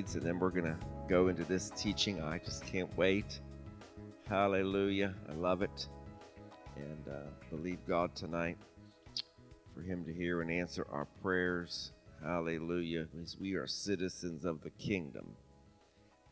and then we're going to go into this teaching. I just can't wait. Hallelujah. I love it. And uh, believe God tonight for Him to hear and answer our prayers. Hallelujah. We are citizens of the kingdom.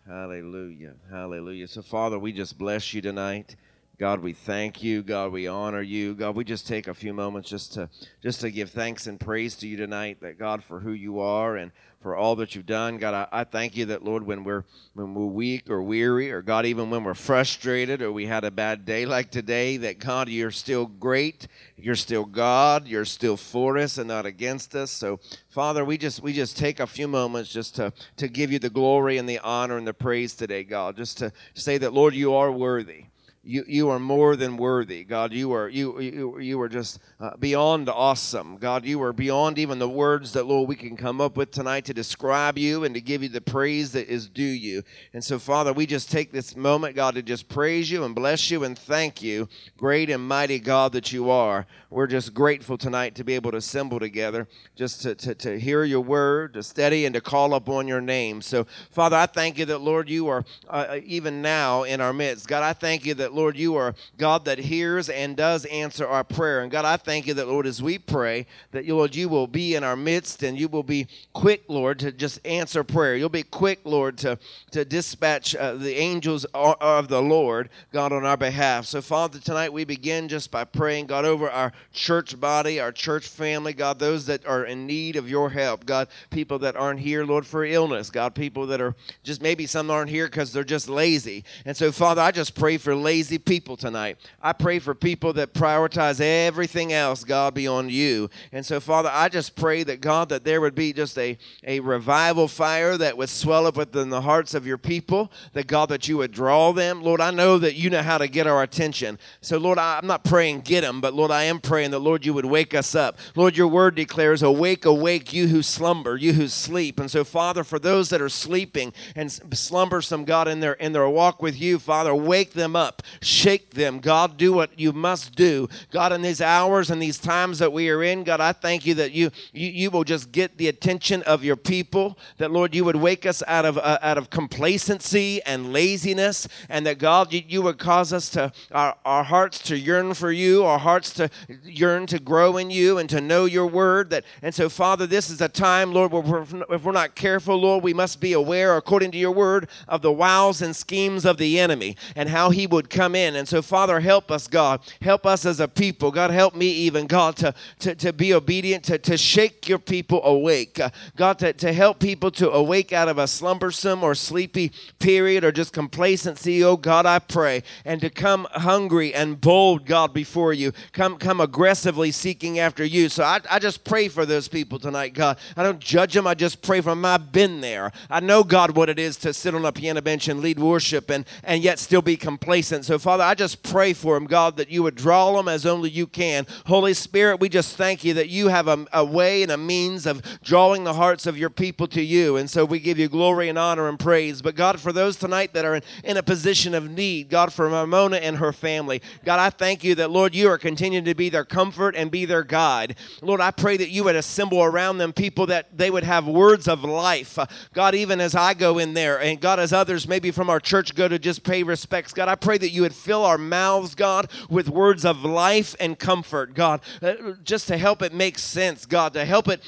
Hallelujah. Hallelujah. So, Father, we just bless you tonight. God, we thank you. God, we honor you. God, we just take a few moments just to just to give thanks and praise to you tonight. That God for who you are and for all that you've done. God, I, I, thank you that Lord, when we're when we're weak or weary, or God, even when we're frustrated or we had a bad day like today, that God, you're still great. You're still God. You're still for us and not against us. So, Father, we just we just take a few moments just to to give you the glory and the honor and the praise today, God. Just to say that Lord, you are worthy you, you are more than worthy. God you are you you, you are just uh, beyond awesome. God you are beyond even the words that lord we can come up with tonight to describe you and to give you the praise that is due you. And so father we just take this moment god to just praise you and bless you and thank you great and mighty god that you are. We're just grateful tonight to be able to assemble together just to, to, to hear your word to study and to call upon your name. So father i thank you that lord you are uh, even now in our midst. God i thank you that Lord, you are God that hears and does answer our prayer. And God, I thank you that, Lord, as we pray, that, Lord, you will be in our midst and you will be quick, Lord, to just answer prayer. You'll be quick, Lord, to, to dispatch uh, the angels of the Lord, God, on our behalf. So, Father, tonight we begin just by praying, God, over our church body, our church family, God, those that are in need of your help, God, people that aren't here, Lord, for illness, God, people that are just maybe some aren't here because they're just lazy. And so, Father, I just pray for lazy lazy people tonight. I pray for people that prioritize everything else, God, beyond you. And so, Father, I just pray that, God, that there would be just a, a revival fire that would swell up within the hearts of your people, that, God, that you would draw them. Lord, I know that you know how to get our attention. So, Lord, I'm not praying get them, but, Lord, I am praying that, Lord, you would wake us up. Lord, your word declares, Awake, awake, you who slumber, you who sleep. And so, Father, for those that are sleeping and slumbersome, God, in their, in their walk with you, Father, wake them up. Shake them. God, do what you must do. God, in these hours and these times that we are in, God, I thank you that you you, you will just get the attention of your people. That Lord, you would wake us out of uh, out of complacency and laziness, and that God, you, you would cause us to our, our hearts to yearn for you, our hearts to yearn to grow in you and to know your word. That and so, Father, this is a time, Lord, where if we're not careful, Lord, we must be aware, according to your word, of the wiles and schemes of the enemy and how he would come in. And so, Father, help us, God. Help us as a people. God, help me even, God, to, to, to be obedient, to, to shake your people awake. Uh, God, to, to help people to awake out of a slumbersome or sleepy period or just complacency. Oh, God, I pray. And to come hungry and bold, God, before you. Come, come aggressively seeking after you. So I, I just pray for those people tonight, God. I don't judge them. I just pray for them. I've been there. I know, God, what it is to sit on a piano bench and lead worship and, and yet still be complacent. So, Father, I just pray for them, God, that you would draw them as only you can. Holy Spirit, we just thank you that you have a, a way and a means of drawing the hearts of your people to you. And so we give you glory and honor and praise. But God, for those tonight that are in, in a position of need, God, for Ramona and her family, God, I thank you that, Lord, you are continuing to be their comfort and be their guide. Lord, I pray that you would assemble around them people that they would have words of life. God, even as I go in there, and God, as others maybe from our church go to just pay respects, God, I pray that you would fill our mouths, God, with words of life and comfort, God, uh, just to help it make sense, God, to help it,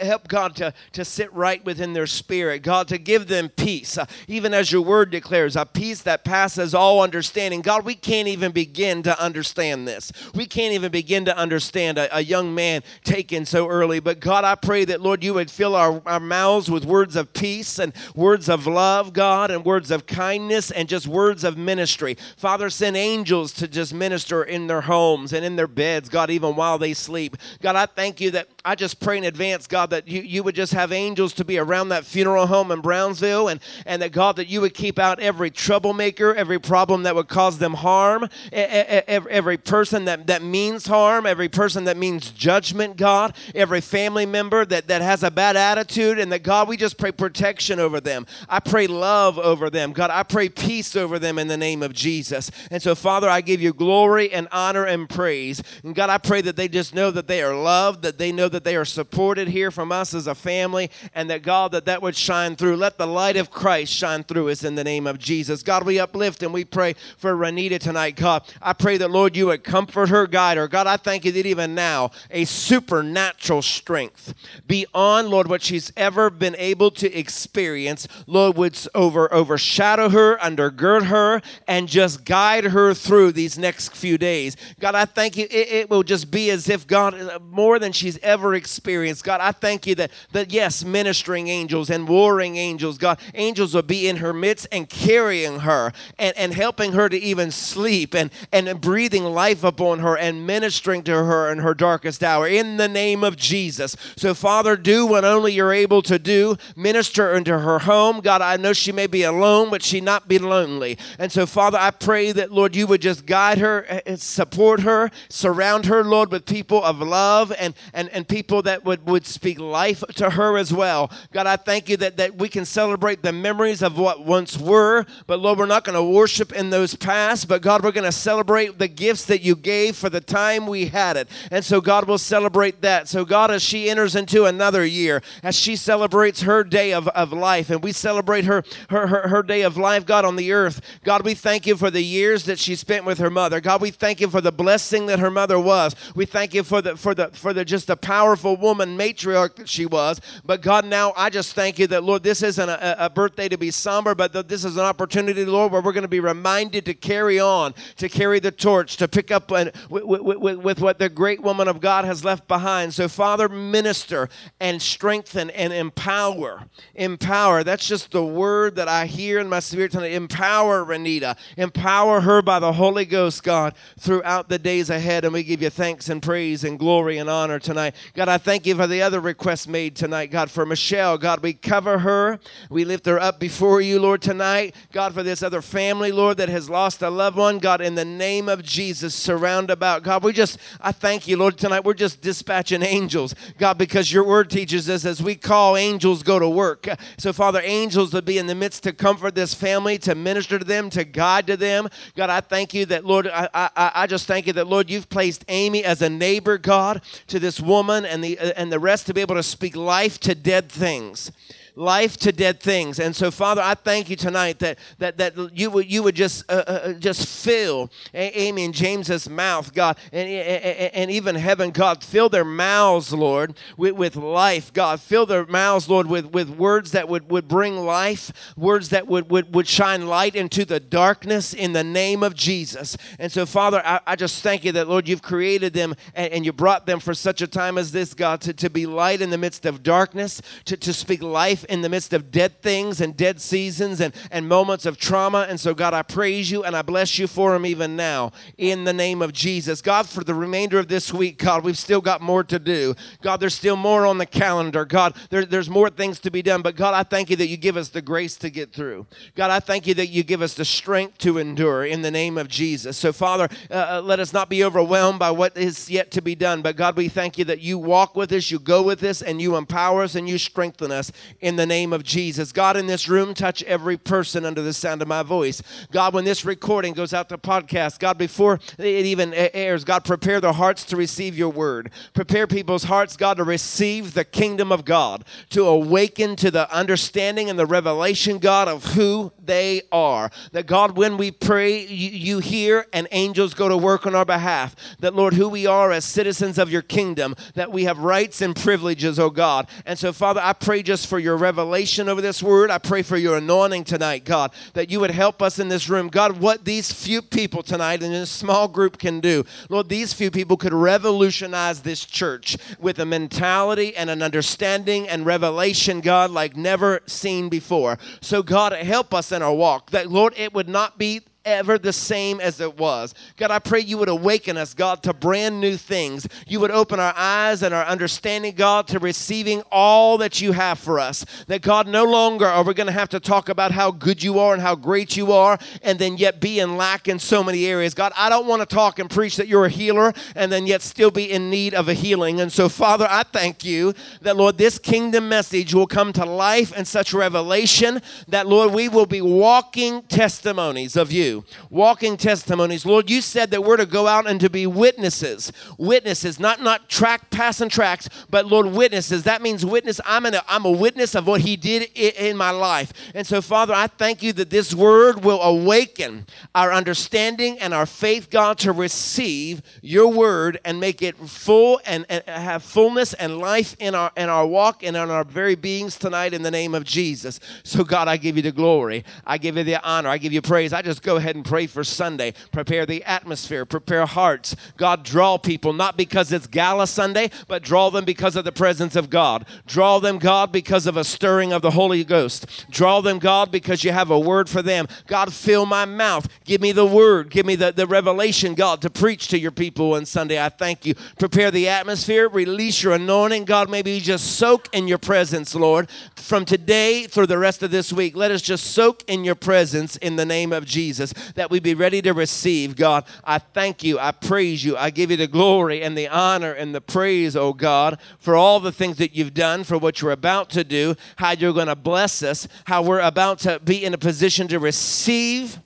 help God to, to sit right within their spirit, God, to give them peace, uh, even as your word declares, a peace that passes all understanding. God, we can't even begin to understand this. We can't even begin to understand a, a young man taken so early. But God, I pray that, Lord, you would fill our, our mouths with words of peace and words of love, God, and words of kindness and just words of ministry. Father, send angels to just minister in their homes and in their beds, God, even while they sleep. God, I thank you that I just pray in advance, God, that you, you would just have angels to be around that funeral home in Brownsville and, and that, God, that you would keep out every troublemaker, every problem that would cause them harm, every person that, that means harm, every person that means judgment, God, every family member that, that has a bad attitude, and that, God, we just pray protection over them. I pray love over them. God, I pray peace over them in the name of Jesus. And so, Father, I give you glory and honor and praise. And God, I pray that they just know that they are loved, that they know that they are supported here from us as a family, and that God, that that would shine through. Let the light of Christ shine through us in the name of Jesus. God, we uplift and we pray for Renita tonight, God. I pray that, Lord, you would comfort her, guide her. God, I thank you that even now, a supernatural strength beyond, Lord, what she's ever been able to experience, Lord, would over, overshadow her, undergird her, and just guide her through these next few days. God, I thank you. It, it will just be as if, God, uh, more than she's ever experienced. God, I thank you that, that yes, ministering angels and warring angels, God, angels will be in her midst and carrying her and, and helping her to even sleep and, and breathing life upon her and ministering to her in her darkest hour in the name of Jesus. So, Father, do what only you're able to do. Minister into her home. God, I know she may be alone, but she not be lonely. And so, Father, I pray that, Lord, you would just guide her, eh, eh, support her, surround her, Lord, with people of love and, and, and people that would, would speak life to her as well. God, I thank you that, that we can celebrate the memories of what once were, but Lord, we're not going to worship in those past, but God, we're going to celebrate the gifts that you gave for the time we had it. And so, God will celebrate that. So, God, as she enters into another year, as she celebrates her day of, of life, and we celebrate her, her, her, her day of life, God, on the earth, God, we thank you for the years that she spent with her mother. God, we thank you for the blessing that her mother was. We thank you for the for the for the just the powerful woman matriarch that she was. But God, now I just thank you that Lord, this isn't a, a birthday to be somber, but this is an opportunity, Lord, where we're going to be reminded to carry on, to carry the torch, to pick up with, with, with, with what the great woman of God has left behind. So, Father, minister and strengthen and empower. Empower. That's just the word that I hear in my spirit tonight. Empower Renita. Empower her by the Holy Ghost, God, throughout the days ahead. And we give you thanks and praise and glory and honor tonight. God, I thank you for the other requests made tonight. God, for Michelle, God, we cover her. We lift her up before you, Lord, tonight. God, for this other family, Lord, that has lost a loved one. God, in the name of Jesus, surround about. God, we just, I thank you, Lord, tonight. We're just dispatching angels, God, because your word teaches us as we call angels go to work. So, Father, angels would be in the midst to comfort this family, to minister to them, to guide to them. God, I thank you that, Lord, I, I, I just thank you that, Lord, you've placed Amy as a neighbor, God, to this woman and the, uh, and the rest to be able to speak life to dead things life to dead things. And so, Father, I thank you tonight that that that you would you would just uh, uh, uh just fill Amy and James's mouth, God, and, and, even heaven, God, fill their mouths, Lord, with, with life, God, fill their mouths, Lord, with, with words that would, would bring life, words that would, would, would shine light into the darkness in the name of Jesus. And so, Father, I, I just thank you that, Lord, you've created them and, and you brought them for such a time as this, God, to, to be light in the midst of darkness, to, to speak life life in the midst of dead things and dead seasons and, and moments of trauma. And so, God, I praise you and I bless you for them even now in the name of Jesus. God, for the remainder of this week, God, we've still got more to do. God, there's still more on the calendar. God, there, there's more things to be done. But God, I thank you that you give us the grace to get through. God, I thank you that you give us the strength to endure in the name of Jesus. So, Father, uh, uh let us not be overwhelmed by what is yet to be done. But God, we thank you that you walk with us, you go with us, and you empower us and you strengthen us in in the name of Jesus. God, in this room, touch every person under the sound of my voice. God, when this recording goes out to podcast, God, before it even airs, God, prepare their hearts to receive your word. Prepare people's hearts, God, to receive the kingdom of God, to awaken to the understanding and the revelation, God, of who they are. That, God, when we pray, you, you hear and angels go to work on our behalf. That, Lord, who we are as citizens of your kingdom, that we have rights and privileges, oh God. And so, Father, I pray just for your revelation over this word. I pray for your anointing tonight, God, that you would help us in this room. God, what these few people tonight in this small group can do, Lord, these few people could revolutionize this church with a mentality and an understanding and revelation, God, like never seen before. So, God, help us in our walk, that, Lord, it would not be ever the same as it was. God, I pray you would awaken us, God, to brand new things. You would open our eyes and our understanding, God, to receiving all that you have for us. That, God, no longer are we going to have to talk about how good you are and how great you are and then yet be in lack in so many areas. God, I don't want to talk and preach that you're a healer and then yet still be in need of a healing. And so, Father, I thank you that, Lord, this kingdom message will come to life and such revelation that, Lord, we will be walking testimonies of you Walking testimonies. Lord, you said that we're to go out and to be witnesses. Witnesses, not not track passing tracks, but Lord, witnesses. That means witness. I'm an, I'm a witness of what He did in my life. And so, Father, I thank you that this word will awaken our understanding and our faith, God, to receive your word and make it full and, and have fullness and life in our in our walk and in our very beings tonight in the name of Jesus. So, God, I give you the glory. I give you the honor. I give you praise. I just go ahead and pray for Sunday. Prepare the atmosphere, prepare hearts. God, draw people, not because it's Gala Sunday, but draw them because of the presence of God. Draw them, God, because of a stirring of the Holy Ghost. Draw them, God, because you have a word for them. God, fill my mouth. Give me the word. Give me the, the revelation, God, to preach to your people on Sunday. I thank you. Prepare the atmosphere. Release your anointing. God, maybe just soak in your presence, Lord. From today through the rest of this week, let us just soak in your presence in the name of Jesus, that we be ready to receive. God, I thank you. I praise you. I give you the glory and the honor and the praise, oh God, for all the things that you've done, for what you're about to do, how you're going to bless us, how we're about to be in a position to receive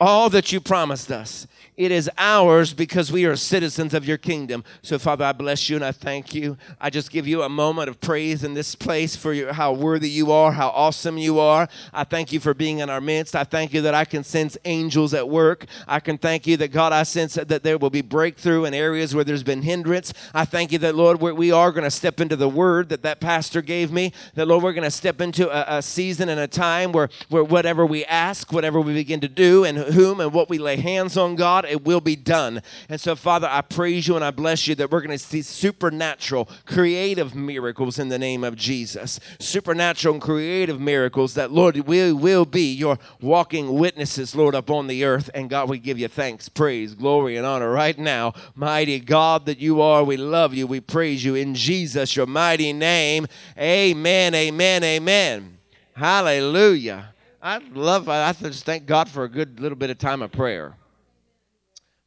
all that you promised us. It is ours because we are citizens of your kingdom. So, Father, I bless you and I thank you. I just give you a moment of praise in this place for your, how worthy you are, how awesome you are. I thank you for being in our midst. I thank you that I can sense angels at work. I can thank you that, God, I sense that there will be breakthrough in areas where there's been hindrance. I thank you that, Lord, we are going to step into the word that that pastor gave me. That, Lord, we're going to step into a, a season and a time where, where whatever we ask, whatever we begin to do, and whom and what we lay hands on, God, God, it will be done. And so, Father, I praise you and I bless you that we're going to see supernatural, creative miracles in the name of Jesus. Supernatural and creative miracles that, Lord, we will be your walking witnesses, Lord, upon the earth. And God, we give you thanks, praise, glory, and honor right now. Mighty God that you are, we love you, we praise you in Jesus, your mighty name. Amen, amen, amen. Hallelujah. I love, I just thank God for a good little bit of time of prayer.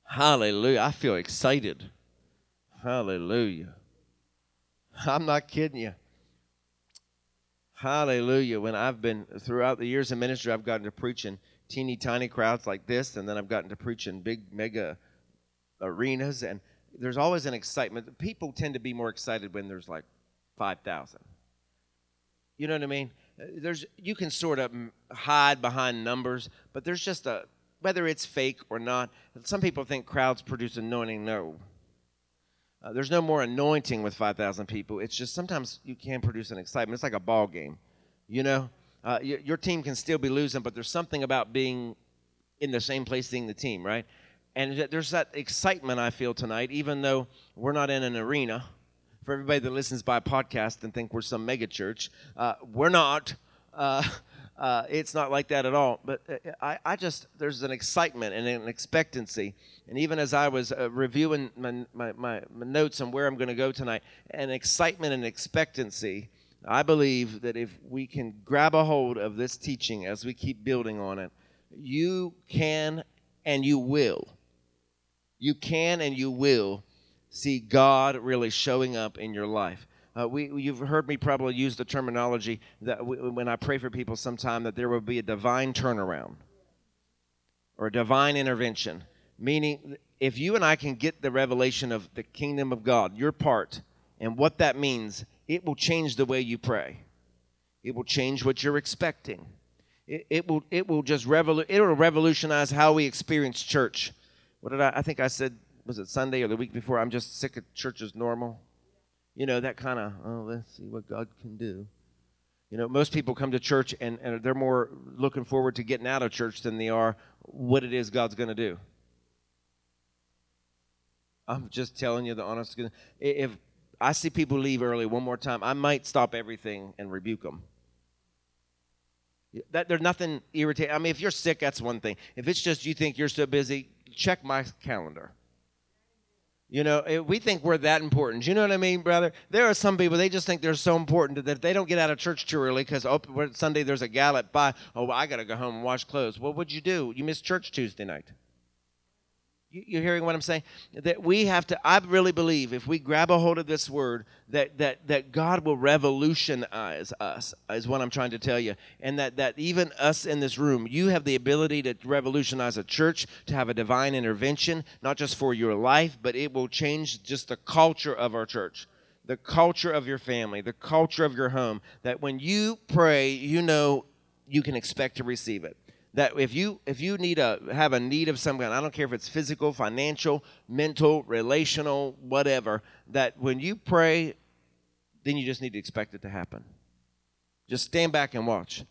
Hallelujah. I feel excited. Hallelujah. I'm not kidding you. Hallelujah. When I've been throughout the years of ministry, I've gotten to preaching teeny tiny crowds like this, and then I've gotten to preaching big mega arenas, and there's always an excitement. People tend to be more excited when there's like 5,000. You know what I mean? There's you can sort of hide behind numbers, but there's just a whether it's fake or not. Some people think crowds produce anointing. No. Uh, there's no more anointing with 5,000 people. It's just sometimes you can produce an excitement. It's like a ball game, you know? Uh, y- your team can still be losing, but there's something about being in the same place seeing the team, right? And there's that excitement I feel tonight, even though we're not in an arena. For everybody that listens by podcast and think we're some mega church, uh, we're not. Uh, uh, it's not like that at all. But uh, I, I just, there's an excitement and an expectancy. And even as I was uh, reviewing my, my, my, notes on where I'm going to go tonight, an excitement and expectancy, I believe that if we can grab a hold of this teaching as we keep building on it, you can and you will. You can and you will see God really showing up in your life. Uh, we, you've heard me probably use the terminology that when I pray for people sometime that there will be a divine turnaround or a divine intervention. Meaning, if you and I can get the revelation of the kingdom of God, your part, and what that means, it will change the way you pray. It will change what you're expecting. It, it will it will just revolu- it will revolutionize how we experience church. What did I I think I said was it Sunday or the week before? I'm just sick of church as normal. You know, that kind of, oh, let's see what God can do. You know, most people come to church and, and they're more looking forward to getting out of church than they are what it is God's going to do. I'm just telling you the honest. If I see people leave early one more time, I might stop everything and rebuke them. That there's nothing irritating. I mean, if you're sick, that's one thing. If it's just you think you're so busy, check my calendar. You know, eh, we think we're that important. You know what I mean, brother? There are some people, they just think they're so important that they don't get out of church too early because oh, Sunday there's a gal at 5, oh, I got to go home and wash clothes. What would you do? You missed church Tuesday night. You, you're hearing what I'm saying? That we have to, I really believe if we grab a hold of this word, that, that, that God will revolutionize us, is what I'm trying to tell you. And that, that even us in this room, you have the ability to revolutionize a church, to have a divine intervention, not just for your life, but it will change just the culture of our church the culture of your family, the culture of your home, that when you pray, you know you can expect to receive it that if you if you need a have a need of some kind i don't care if it's physical financial mental relational whatever that when you pray then you just need to expect it to happen. Just stand back and watch.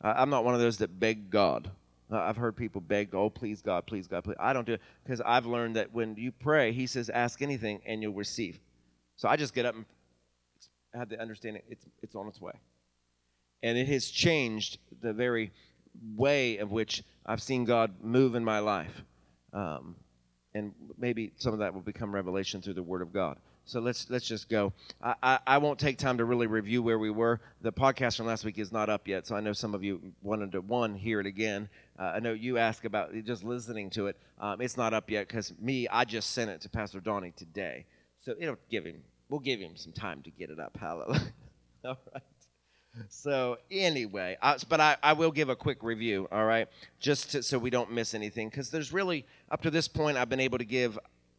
I'm not one of those that beg god. I've heard people beg oh please god please god please. I don't do it because i've learned that when you pray he says ask anything and you'll receive. So i just get up and have the understanding it's it's on its way. And it has changed the very way of which I've seen God move in my life. Um, and maybe some of that will become revelation through the Word of God. So let's let's just go. I, I, I, won't take time to really review where we were. The podcast from last week is not up yet, so I know some of you wanted to one hear it again. Uh, I know you asked about just listening to it. Um, it's not up yet because me, I just sent it to Pastor Donnie today, so it'll give him. We'll give him some time to get it up. Hallelujah. All right so anyway, I, but I, I will give a quick review, all right, just to, so we don't miss anything, because there's really up to this point I've been able to give.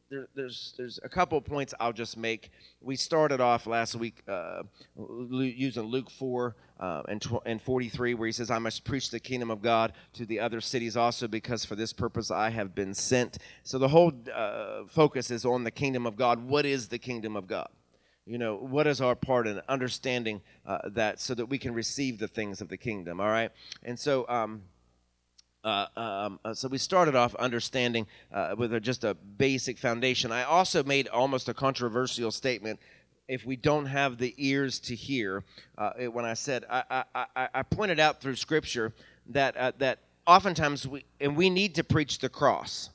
There, there's there's a couple of points I'll just make. We started off last week uh, using Luke four uh, and tw- and 43, where he says, "I must preach the kingdom of God to the other cities also, because for this purpose I have been sent." So the whole uh, focus is on the kingdom of God. What is the kingdom of God? You know what is our part in understanding uh, that so that we can receive the things of the kingdom all right? And so um, uh, um, uh, so we started off understanding uh, with a, just a basic foundation. I also made almost a controversial statement. If we don't have the ears to hear uh, it, when i said I, I, I, pointed out through scripture that uh, that oftentimes we and we need to preach the cross.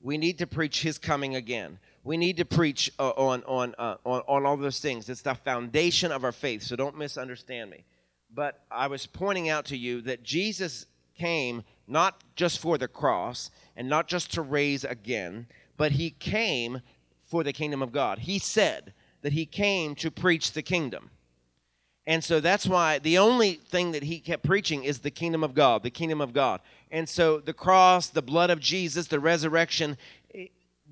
We need to preach his coming again we need to preach uh, on, on, uh, on, on all those things. It's the foundation of our faith, so don't misunderstand me. But I was pointing out to you that Jesus came not just for the cross and not just to raise again, but he came for the kingdom of God. He said that he came to preach the kingdom. And so that's why the only thing that he kept preaching is the kingdom of God, the kingdom of God. And so the cross, the blood of Jesus, the resurrection,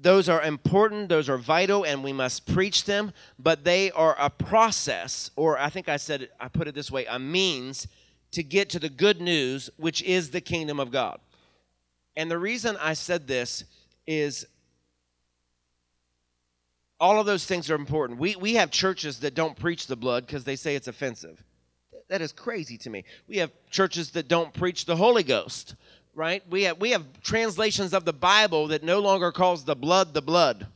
those are important, those are vital, and we must preach them, but they are a process, or I think I said, I put it this way, a means to get to the good news, which is the kingdom of God. And the reason I said this is all of those things are important. We, we have churches that don't preach the blood because they say it's offensive. That is crazy to me. We have churches that don't preach the Holy Ghost right? We have, we have translations of the Bible that no longer calls the blood the blood.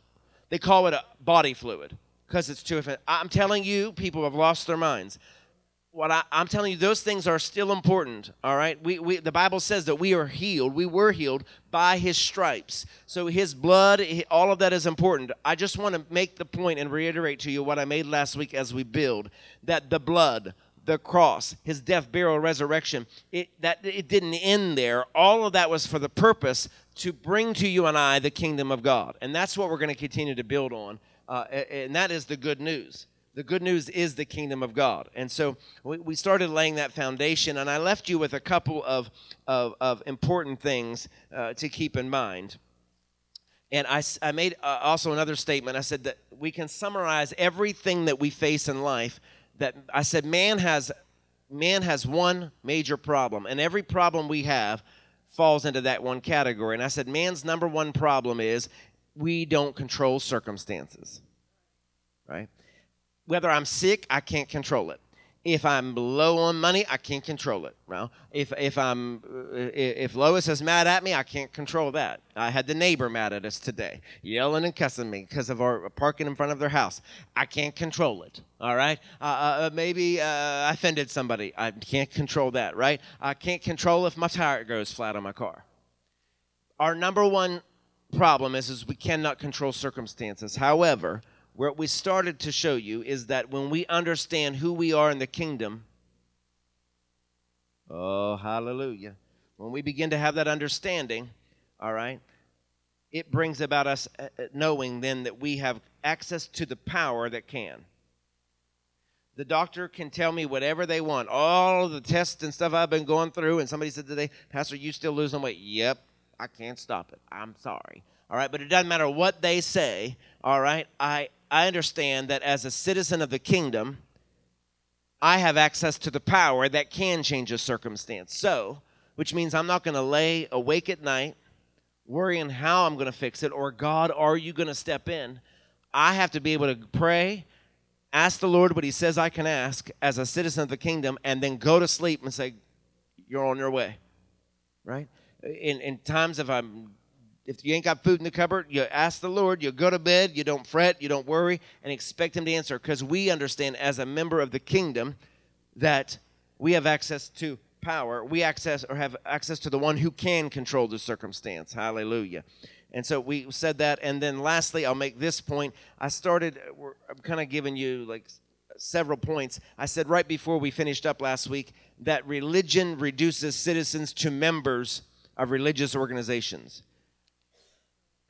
They call it a body fluid because it's too offensive. I'm telling you, people have lost their minds. What I, am telling you, those things are still important. All right, we, we the Bible says that we are healed. We were healed by His stripes. So His blood, all of that is important. I just want to make the point and reiterate to you what I made last week as we build that the blood, the cross, his death, burial, resurrection, it, that it didn't end there. All of that was for the purpose to bring to you and I the kingdom of God. And that's what we're going to continue to build on. Uh, and that is the good news. The good news is the kingdom of God. And so we we started laying that foundation, and I left you with a couple of, of, of important things uh, to keep in mind. And I, I made uh, also another statement. I said that we can summarize everything that we face in life that I said man has man has one major problem, and every problem we have falls into that one category. And I said man's number one problem is we don't control circumstances. Right? Whether I'm sick, I can't control it. If I'm low on money, I can't control it. Well, if if I'm if Lois is mad at me, I can't control that. I had the neighbor mad at us today, yelling and cussing me because of our parking in front of their house. I can't control it. All right. Uh, uh, uh maybe uh, I offended somebody. I can't control that. Right. I can't control if my tire goes flat on my car. Our number one problem is is we cannot control circumstances. However what we started to show you is that when we understand who we are in the kingdom, oh, hallelujah. When we begin to have that understanding, all right, it brings about us uh, uh, knowing then that we have access to the power that can. The doctor can tell me whatever they want, all the tests and stuff I've been going through. And somebody said today, Pastor, you still losing weight? Yep, I can't stop it. I'm sorry. All right, but it doesn't matter what they say. All right, I, I understand that as a citizen of the kingdom, I have access to the power that can change a circumstance. So, which means I'm not going to lay awake at night worrying how I'm going to fix it or God, are you going to step in? I have to be able to pray, ask the Lord what He says I can ask as a citizen of the kingdom, and then go to sleep and say, You're on your way. Right? In, in times of I'm if you ain't got food in the cupboard, you ask the Lord, you go to bed, you don't fret, you don't worry, and expect Him to answer. Because we understand as a member of the kingdom that we have access to power. We access or have access to the one who can control the circumstance. Hallelujah. And so we said that. And then lastly, I'll make this point. I started, I'm kind of giving you like several points. I said right before we finished up last week that religion reduces citizens to members of religious organizations.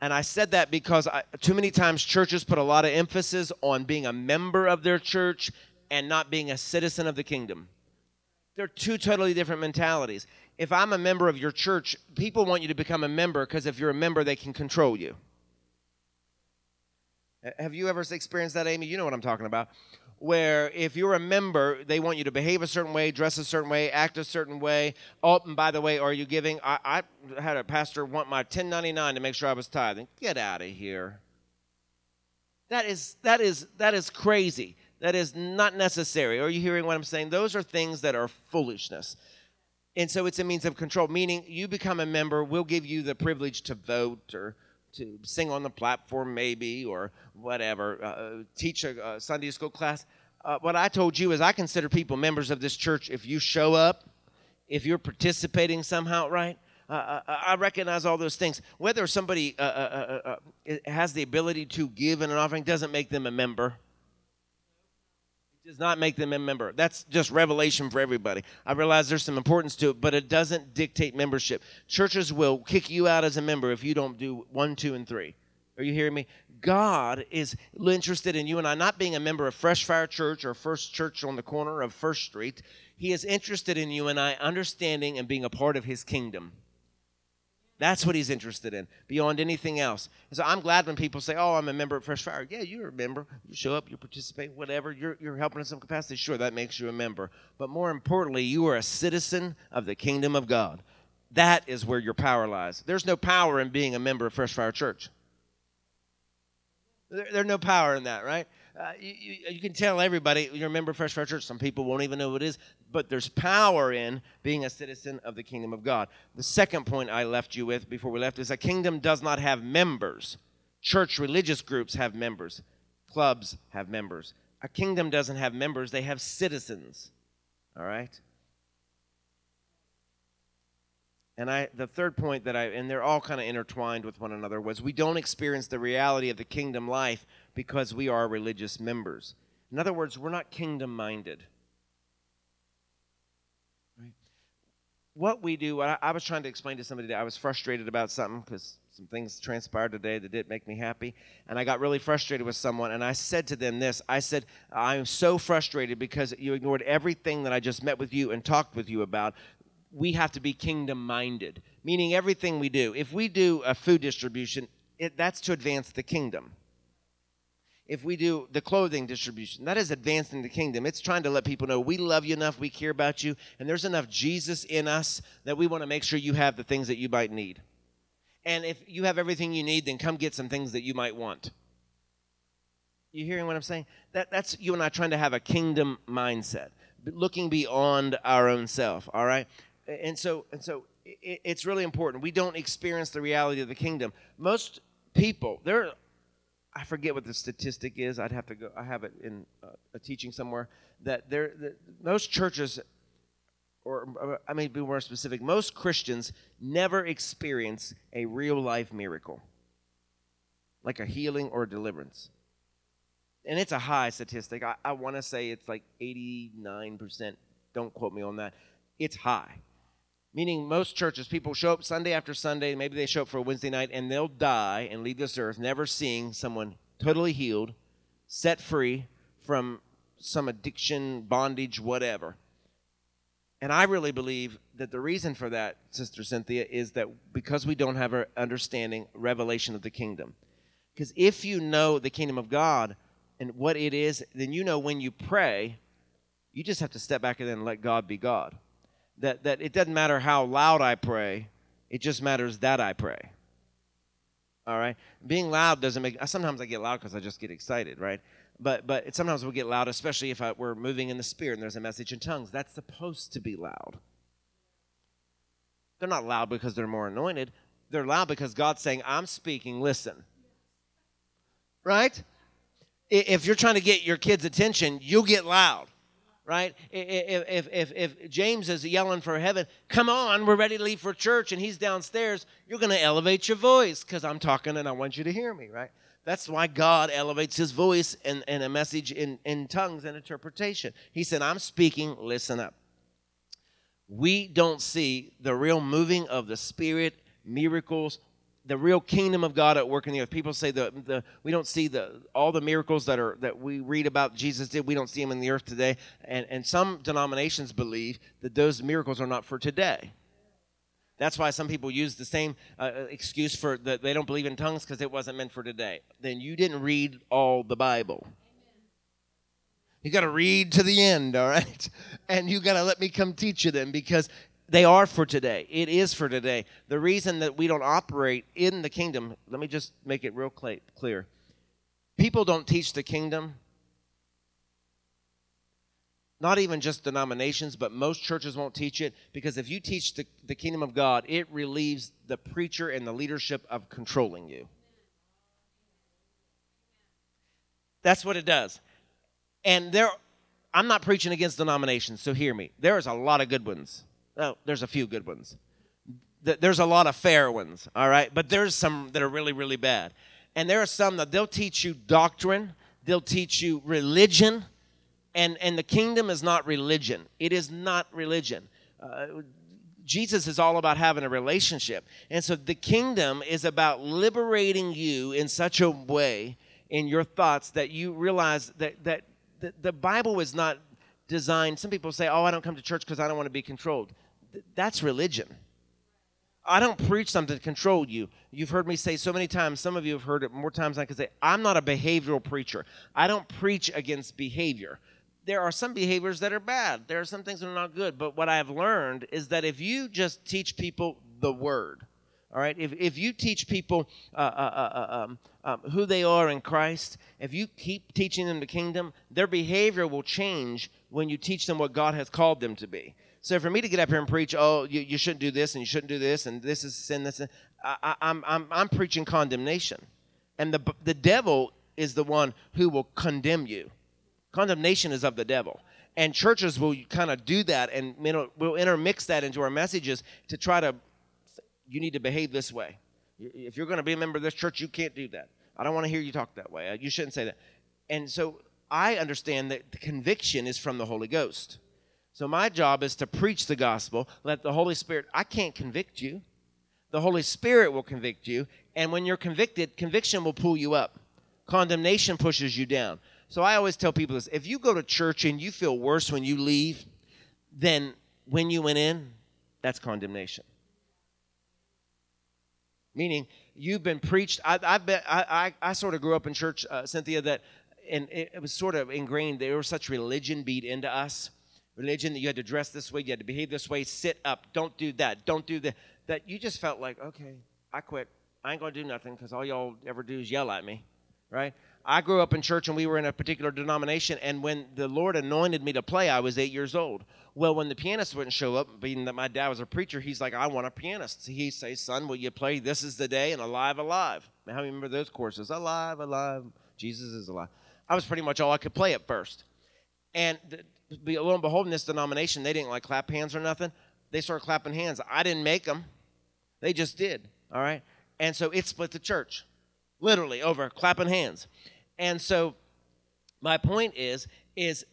And I said that because I, too many times churches put a lot of emphasis on being a member of their church and not being a citizen of the kingdom. They're two totally different mentalities. If I'm a member of your church, people want you to become a member because if you're a member, they can control you. Have you ever experienced that, Amy? You know what I'm talking about where if you're a member, they want you to behave a certain way, dress a certain way, act a certain way. Oh, and by the way, are you giving? I, I had a pastor want my 1099 to make sure I was tithing. Get out of here. That is that is that is crazy. That is not necessary. Are you hearing what I'm saying? Those are things that are foolishness. And so it's a means of control, meaning you become a member, we'll give you the privilege to vote or to sing on the platform, maybe, or whatever, uh, teach a, a, Sunday school class. Uh, what I told you is I consider people members of this church if you show up, if you're participating somehow, right? Uh, uh I recognize all those things. Whether somebody uh, uh, has the ability to give in an offering doesn't make them a member does not make them a member. That's just revelation for everybody. I realize there's some importance to it, but it doesn't dictate membership. Churches will kick you out as a member if you don't do one, two, and three. Are you hearing me? God is interested in you and I not being a member of Fresh Fire Church or First Church on the corner of First Street. He is interested in you and I understanding and being a part of His kingdom. That's what he's interested in, beyond anything else. And so I'm glad when people say, "Oh, I'm a member of Fresh Fire." Yeah, you're a member. You show up, you participate, whatever. You're you're helping in some capacity. Sure, that makes you a member. But more importantly, you are a citizen of the kingdom of God. That is where your power lies. There's no power in being a member of Fresh Fire Church. There, there's no power in that, right? Uh, you, you, you, can tell everybody you're a member of Fresh Church. Some people won't even know what it is, but there's power in being a citizen of the kingdom of God. The second point I left you with before we left is a kingdom does not have members. Church religious groups have members, clubs have members. A kingdom doesn't have members, they have citizens. All right? And I, the third point that I, and they're all kind of intertwined with one another, was we don't experience the reality of the kingdom life because we are religious members. In other words, we're not kingdom minded. Right? What we do, I, I was trying to explain to somebody that I was frustrated about something because some things transpired today that didn't make me happy. And I got really frustrated with someone. And I said to them this I said, I'm so frustrated because you ignored everything that I just met with you and talked with you about we have to be kingdom minded, meaning everything we do. If we do a food distribution, it, that's to advance the kingdom. If we do the clothing distribution, that is advancing the kingdom. It's trying to let people know we love you enough, we care about you, and there's enough Jesus in us that we want to make sure you have the things that you might need. And if you have everything you need, then come get some things that you might want. You hearing what I'm saying? That, that's you and I trying to have a kingdom mindset, looking beyond our own self, all right? and so and so it, it's really important. We don't experience the reality of the kingdom. Most people, there, I forget what the statistic is. I'd have to go. I have it in uh, a teaching somewhere that there, that most churches, or I may be more specific, most Christians never experience a real life miracle, like a healing or a deliverance. And it's a high statistic. I, I want to say it's like 89%. Don't quote me on that. It's high Meaning, most churches, people show up Sunday after Sunday, maybe they show up for a Wednesday night, and they'll die and leave this earth never seeing someone totally healed, set free from some addiction, bondage, whatever. And I really believe that the reason for that, Sister Cynthia, is that because we don't have an understanding, revelation of the kingdom. Because if you know the kingdom of God and what it is, then you know when you pray, you just have to step back and then let God be God. That, that it doesn't matter how loud I pray, it just matters that I pray. All right? Being loud doesn't make, sometimes I get loud because I just get excited, right? but but it, sometimes we'll get loud, especially if I, we're moving in the spirit and there's a message in tongues. That's supposed to be loud. They're not loud because they're more anointed. They're loud because God's saying, "I'm speaking. Listen." Right? If you're trying to get your kids' attention, you'll get loud. Right? If, if, if, James is yelling for heaven, come on, we're ready to leave for church, and he's downstairs, you're going to elevate your voice because I'm talking and I want you to hear me, right? That's why God elevates his voice and, and a message in, in tongues and interpretation. He said, I'm speaking, listen up. We don't see the real moving of the Spirit, miracles, the real kingdom of God at work in the earth. People say the, the we don't see the all the miracles that are that we read about Jesus did. We don't see them in the earth today. And and some denominations believe that those miracles are not for today. That's why some people use the same uh, uh excuse for that they don't believe in tongues because it wasn't meant for today. Then you didn't read all the Bible. You got to read to the end, all right? And you got to let me come teach you them because they are for today. It is for today. The reason that we don't operate in the kingdom, let me just make it real clear. People don't teach the kingdom not even just denominations, but most churches won't teach it because if you teach the, the kingdom of God, it relieves the preacher and the leadership of controlling you. That's what it does. And there, I'm not preaching against denominations, so hear me. There's a lot of good ones. Oh, there's a few good ones. There's a lot of fair ones, all right? But there's some that are really, really bad. And there are some that they'll teach you doctrine, they'll teach you religion and and the kingdom is not religion it is not religion uh, jesus is all about having a relationship and so the kingdom is about liberating you in such a way in your thoughts that you realize that that the, the bible is not designed some people say oh i don't come to church because i don't want to be controlled that's religion I don't preach something to control you. You've heard me say so many times, some of you have heard it more times than I can say, I'm not a behavioral preacher. I don't preach against behavior there are some behaviors that are bad. There are some things that are not good. But what I have learned is that if you just teach people the word, all right, if, if you teach people uh, uh, uh, uh um, um, who they are in Christ, if you keep teaching them the kingdom, their behavior will change when you teach them what God has called them to be. So for me to get up here and preach, oh, you, you shouldn't do this and you shouldn't do this and this is sin, this, is, I, I'm, I'm, I'm preaching condemnation. And the, the devil is the one who will condemn you. Condemnation is of the devil. And churches will kind of do that and you know, we'll intermix that into our messages to try to, you need to behave this way. If you're going to be a member of this church, you can't do that. I don't want to hear you talk that way. Uh, you shouldn't say that. And so I understand that the conviction is from the Holy Ghost. So my job is to preach the gospel, let the Holy Spirit, I can't convict you. The Holy Spirit will convict you. And when you're convicted, conviction will pull you up, condemnation pushes you down. So I always tell people this if you go to church and you feel worse when you leave than when you went in, that's condemnation. Meaning, you've been preached. I, I, bet, I, I, I sort of grew up in church, uh, Cynthia, that and it, it was sort of ingrained. There was such religion beat into us. Religion that you had to dress this way, you had to behave this way, sit up, don't do that, don't do that. That you just felt like, okay, I quit. I ain't gonna do nothing because all y'all ever do is yell at me, right? I grew up in church and we were in a particular denomination. And when the Lord anointed me to play, I was eight years old. Well, when the pianist wouldn't show up, being that my dad was a preacher, he's like, I want a pianist. He says, Son, will you play This is the Day and Alive, Alive? How many remember those courses? Alive, Alive, Jesus is alive. I was pretty much all I could play at first. And the, lo and behold, in this denomination, they didn't like clap hands or nothing. They started clapping hands. I didn't make them, they just did. All right? And so it split the church, literally over clapping hands. And so my point is is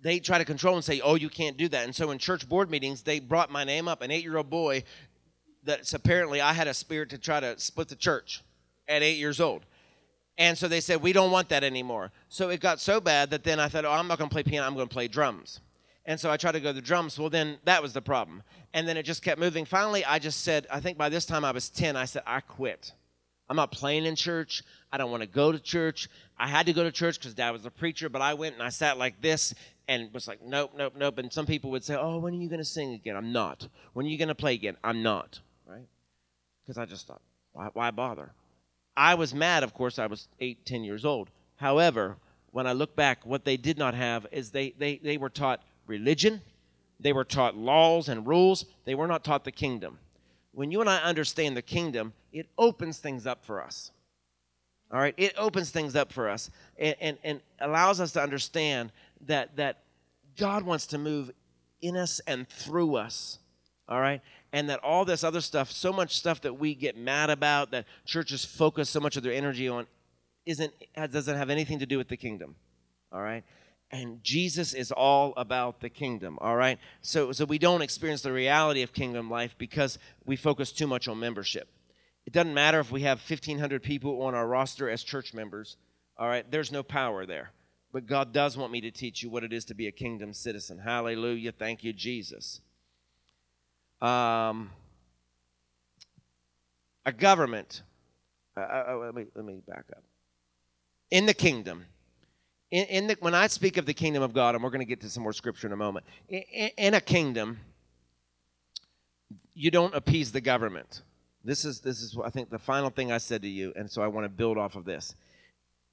they try to control and say, "Oh, you can't do that." And so in church board meetings, they brought my name up. An eight-year-old boy that's apparently I had a spirit to try to split the church at eight years old. And so they said, we don't want that anymore. So it got so bad that then I thought, oh, I'm not going to play piano, I'm going to play drums. And so I tried to go to the drums. Well, then that was the problem. And then it just kept moving. Finally, I just said, I think by this time I was 10, I said, I quit. I'm not playing in church. I don't want to go to church. I had to go to church because dad was a preacher, but I went and I sat like this and was like, nope, nope, nope. And some people would say, oh, when are you going to sing again? I'm not. When are you going to play again? I'm not, right? Because I just thought, why, why bother? I was mad, of course, I was eight, ten years old. However, when I look back, what they did not have is they, they, they were taught religion, they were taught laws and rules, they were not taught the kingdom. When you and I understand the kingdom, it opens things up for us. All right, it opens things up for us and, and, and allows us to understand that, that God wants to move in us and through us. All right, and that all this other stuff, so much stuff that we get mad about, that churches focus so much of their energy on, isn't doesn't have anything to do with the kingdom. All right? And Jesus is all about the kingdom, all right? So so we don't experience the reality of kingdom life because we focus too much on membership. It doesn't matter if we have 1500 people on our roster as church members, all right? There's no power there. But God does want me to teach you what it is to be a kingdom citizen. Hallelujah. Thank you, Jesus. Um, a government. Uh, uh, uh, let, me, let me back up. In the kingdom, in, in the, when I speak of the kingdom of God, and we're going to get to some more scripture in a moment, in, in a kingdom, you don't appease the government. This is this is I think the final thing I said to you, and so I want to build off of this.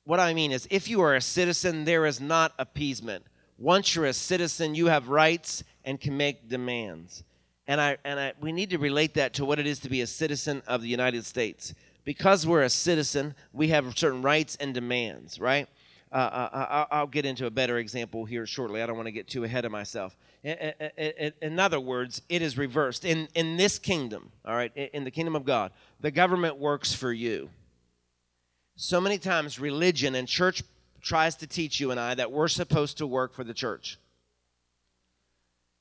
What I mean is, if you are a citizen, there is not appeasement. Once you're a citizen, you have rights and can make demands. And I and I we need to relate that to what it is to be a citizen of the United States. Because we're a citizen, we have certain rights and demands, right? Uh, uh, I'll get into a better example here shortly. I don't want to get too ahead of myself. In other words, it is reversed. In, in this kingdom, all right, in the kingdom of God, the government works for you. So many times, religion and church tries to teach you and I that we're supposed to work for the church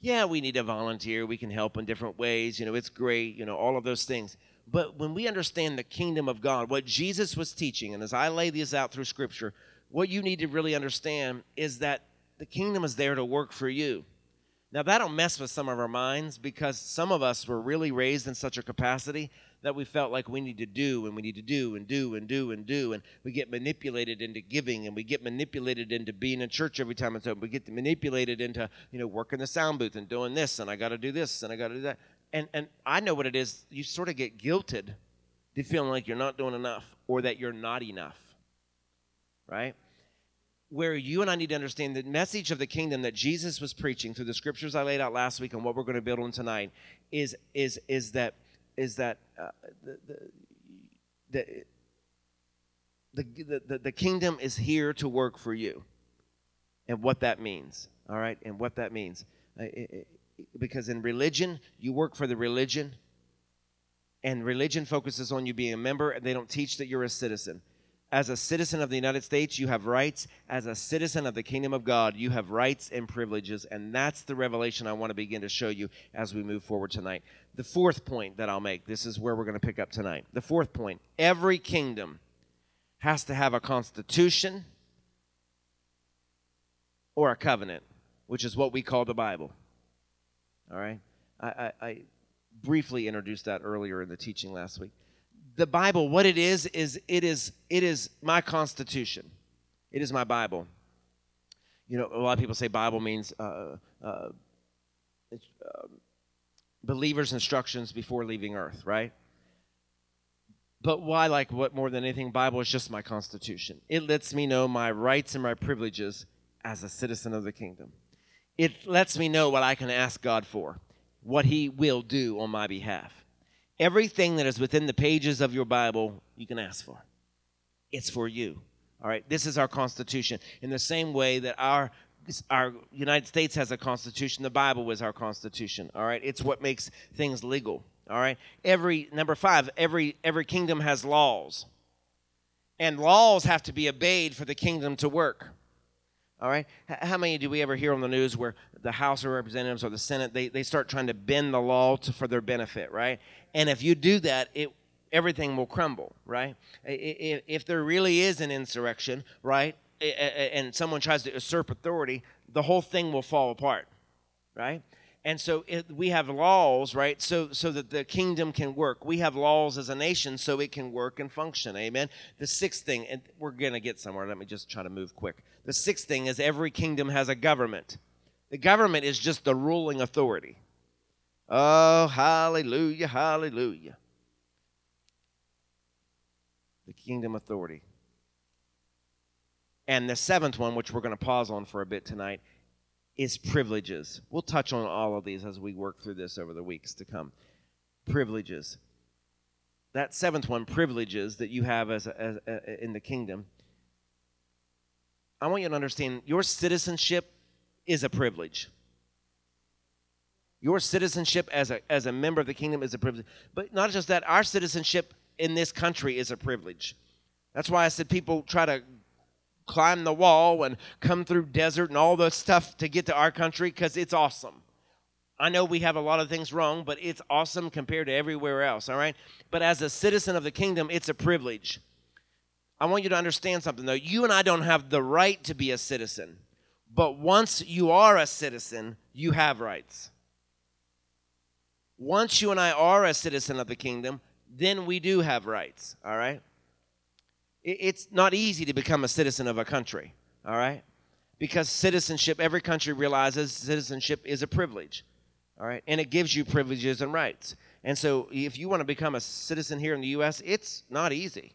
yeah, we need a volunteer. We can help in different ways. You know, it's great, you know, all of those things. But when we understand the kingdom of God, what Jesus was teaching, and as I lay these out through scripture, what you need to really understand is that the kingdom is there to work for you. Now, that'll mess with some of our minds because some of us were really raised in such a capacity that we felt like we need to do and we need to do and do and do and do. And we get manipulated into giving and we get manipulated into being in church every time it's open. We get manipulated into, you know, working the sound booth and doing this and I got to do this and I got to do that. And, and I know what it is. You sort of get guilted to feeling like you're not doing enough or that you're not enough. Right? where you and I need to understand the message of the kingdom that Jesus was preaching through the scriptures I laid out last week and what we're going to build on tonight is is is that is that uh, the, the, the, the, the kingdom is here to work for you and what that means all right and what that means. Uh, it, it, because in religion you work for the religion and religion focuses on you being a member and they don't teach that you're a citizen as a citizen of the United States, you have rights. As a citizen of the kingdom of God, you have rights and privileges. And that's the revelation I want to begin to show you as we move forward tonight. The fourth point that I'll make this is where we're going to pick up tonight. The fourth point every kingdom has to have a constitution or a covenant, which is what we call the Bible. All right? I, I, I briefly introduced that earlier in the teaching last week the Bible, what it is, is it is it is my constitution. It is my Bible. You know, a lot of people say Bible means uh, uh, uh, believers' instructions before leaving Earth, right? But why, like what more than anything, Bible is just my constitution. It lets me know my rights and my privileges as a citizen of the kingdom. It lets me know what I can ask God for, what He will do on my behalf. Everything that is within the pages of your Bible, you can ask for. It's for you. All right. This is our Constitution. In the same way that our our United States has a constitution, the Bible was our constitution. All right. It's what makes things legal. All right. Every number five, every every kingdom has laws. And laws have to be obeyed for the kingdom to work. All right. How many do we ever hear on the news where the House of Representatives or the Senate they, they start trying to bend the law to, for their benefit, right? And if you do that, it everything will crumble, right? If, there really is an insurrection, right, and someone tries to usurp authority, the whole thing will fall apart, right? and so it, we have laws right so so that the kingdom can work. We have laws as a nation so it can work and function amen? The sixth thing and we're going to get somewhere let me just try to move quick. The sixth thing is every kingdom has a government. The government is just the ruling authority oh hallelujah hallelujah the kingdom authority and the seventh one which we're going to pause on for a bit tonight is privileges. We'll touch on all of these as we work through this over the weeks to come. Privileges. That seventh one, privileges that you have as, a, as a, in the kingdom. I want you to understand your citizenship is a privilege. Your citizenship as a, as a member of the kingdom is a privilege. But not just that, our citizenship in this country is a privilege. That's why I said people try to climb the wall and come through desert and all the stuff to get to our country because it's awesome. I know we have a lot of things wrong, but it's awesome compared to everywhere else, all right? But as a citizen of the kingdom, it's a privilege. I want you to understand something, though. You and I don't have the right to be a citizen, but once you are a citizen, you have rights. Once you and I are a citizen of the kingdom, then we do have rights, all right? it's not easy to become a citizen of a country, all right? Because citizenship, every country realizes citizenship is a privilege, all right? And it gives you privileges and rights. And so if you want to become a citizen here in the U.S., it's not easy.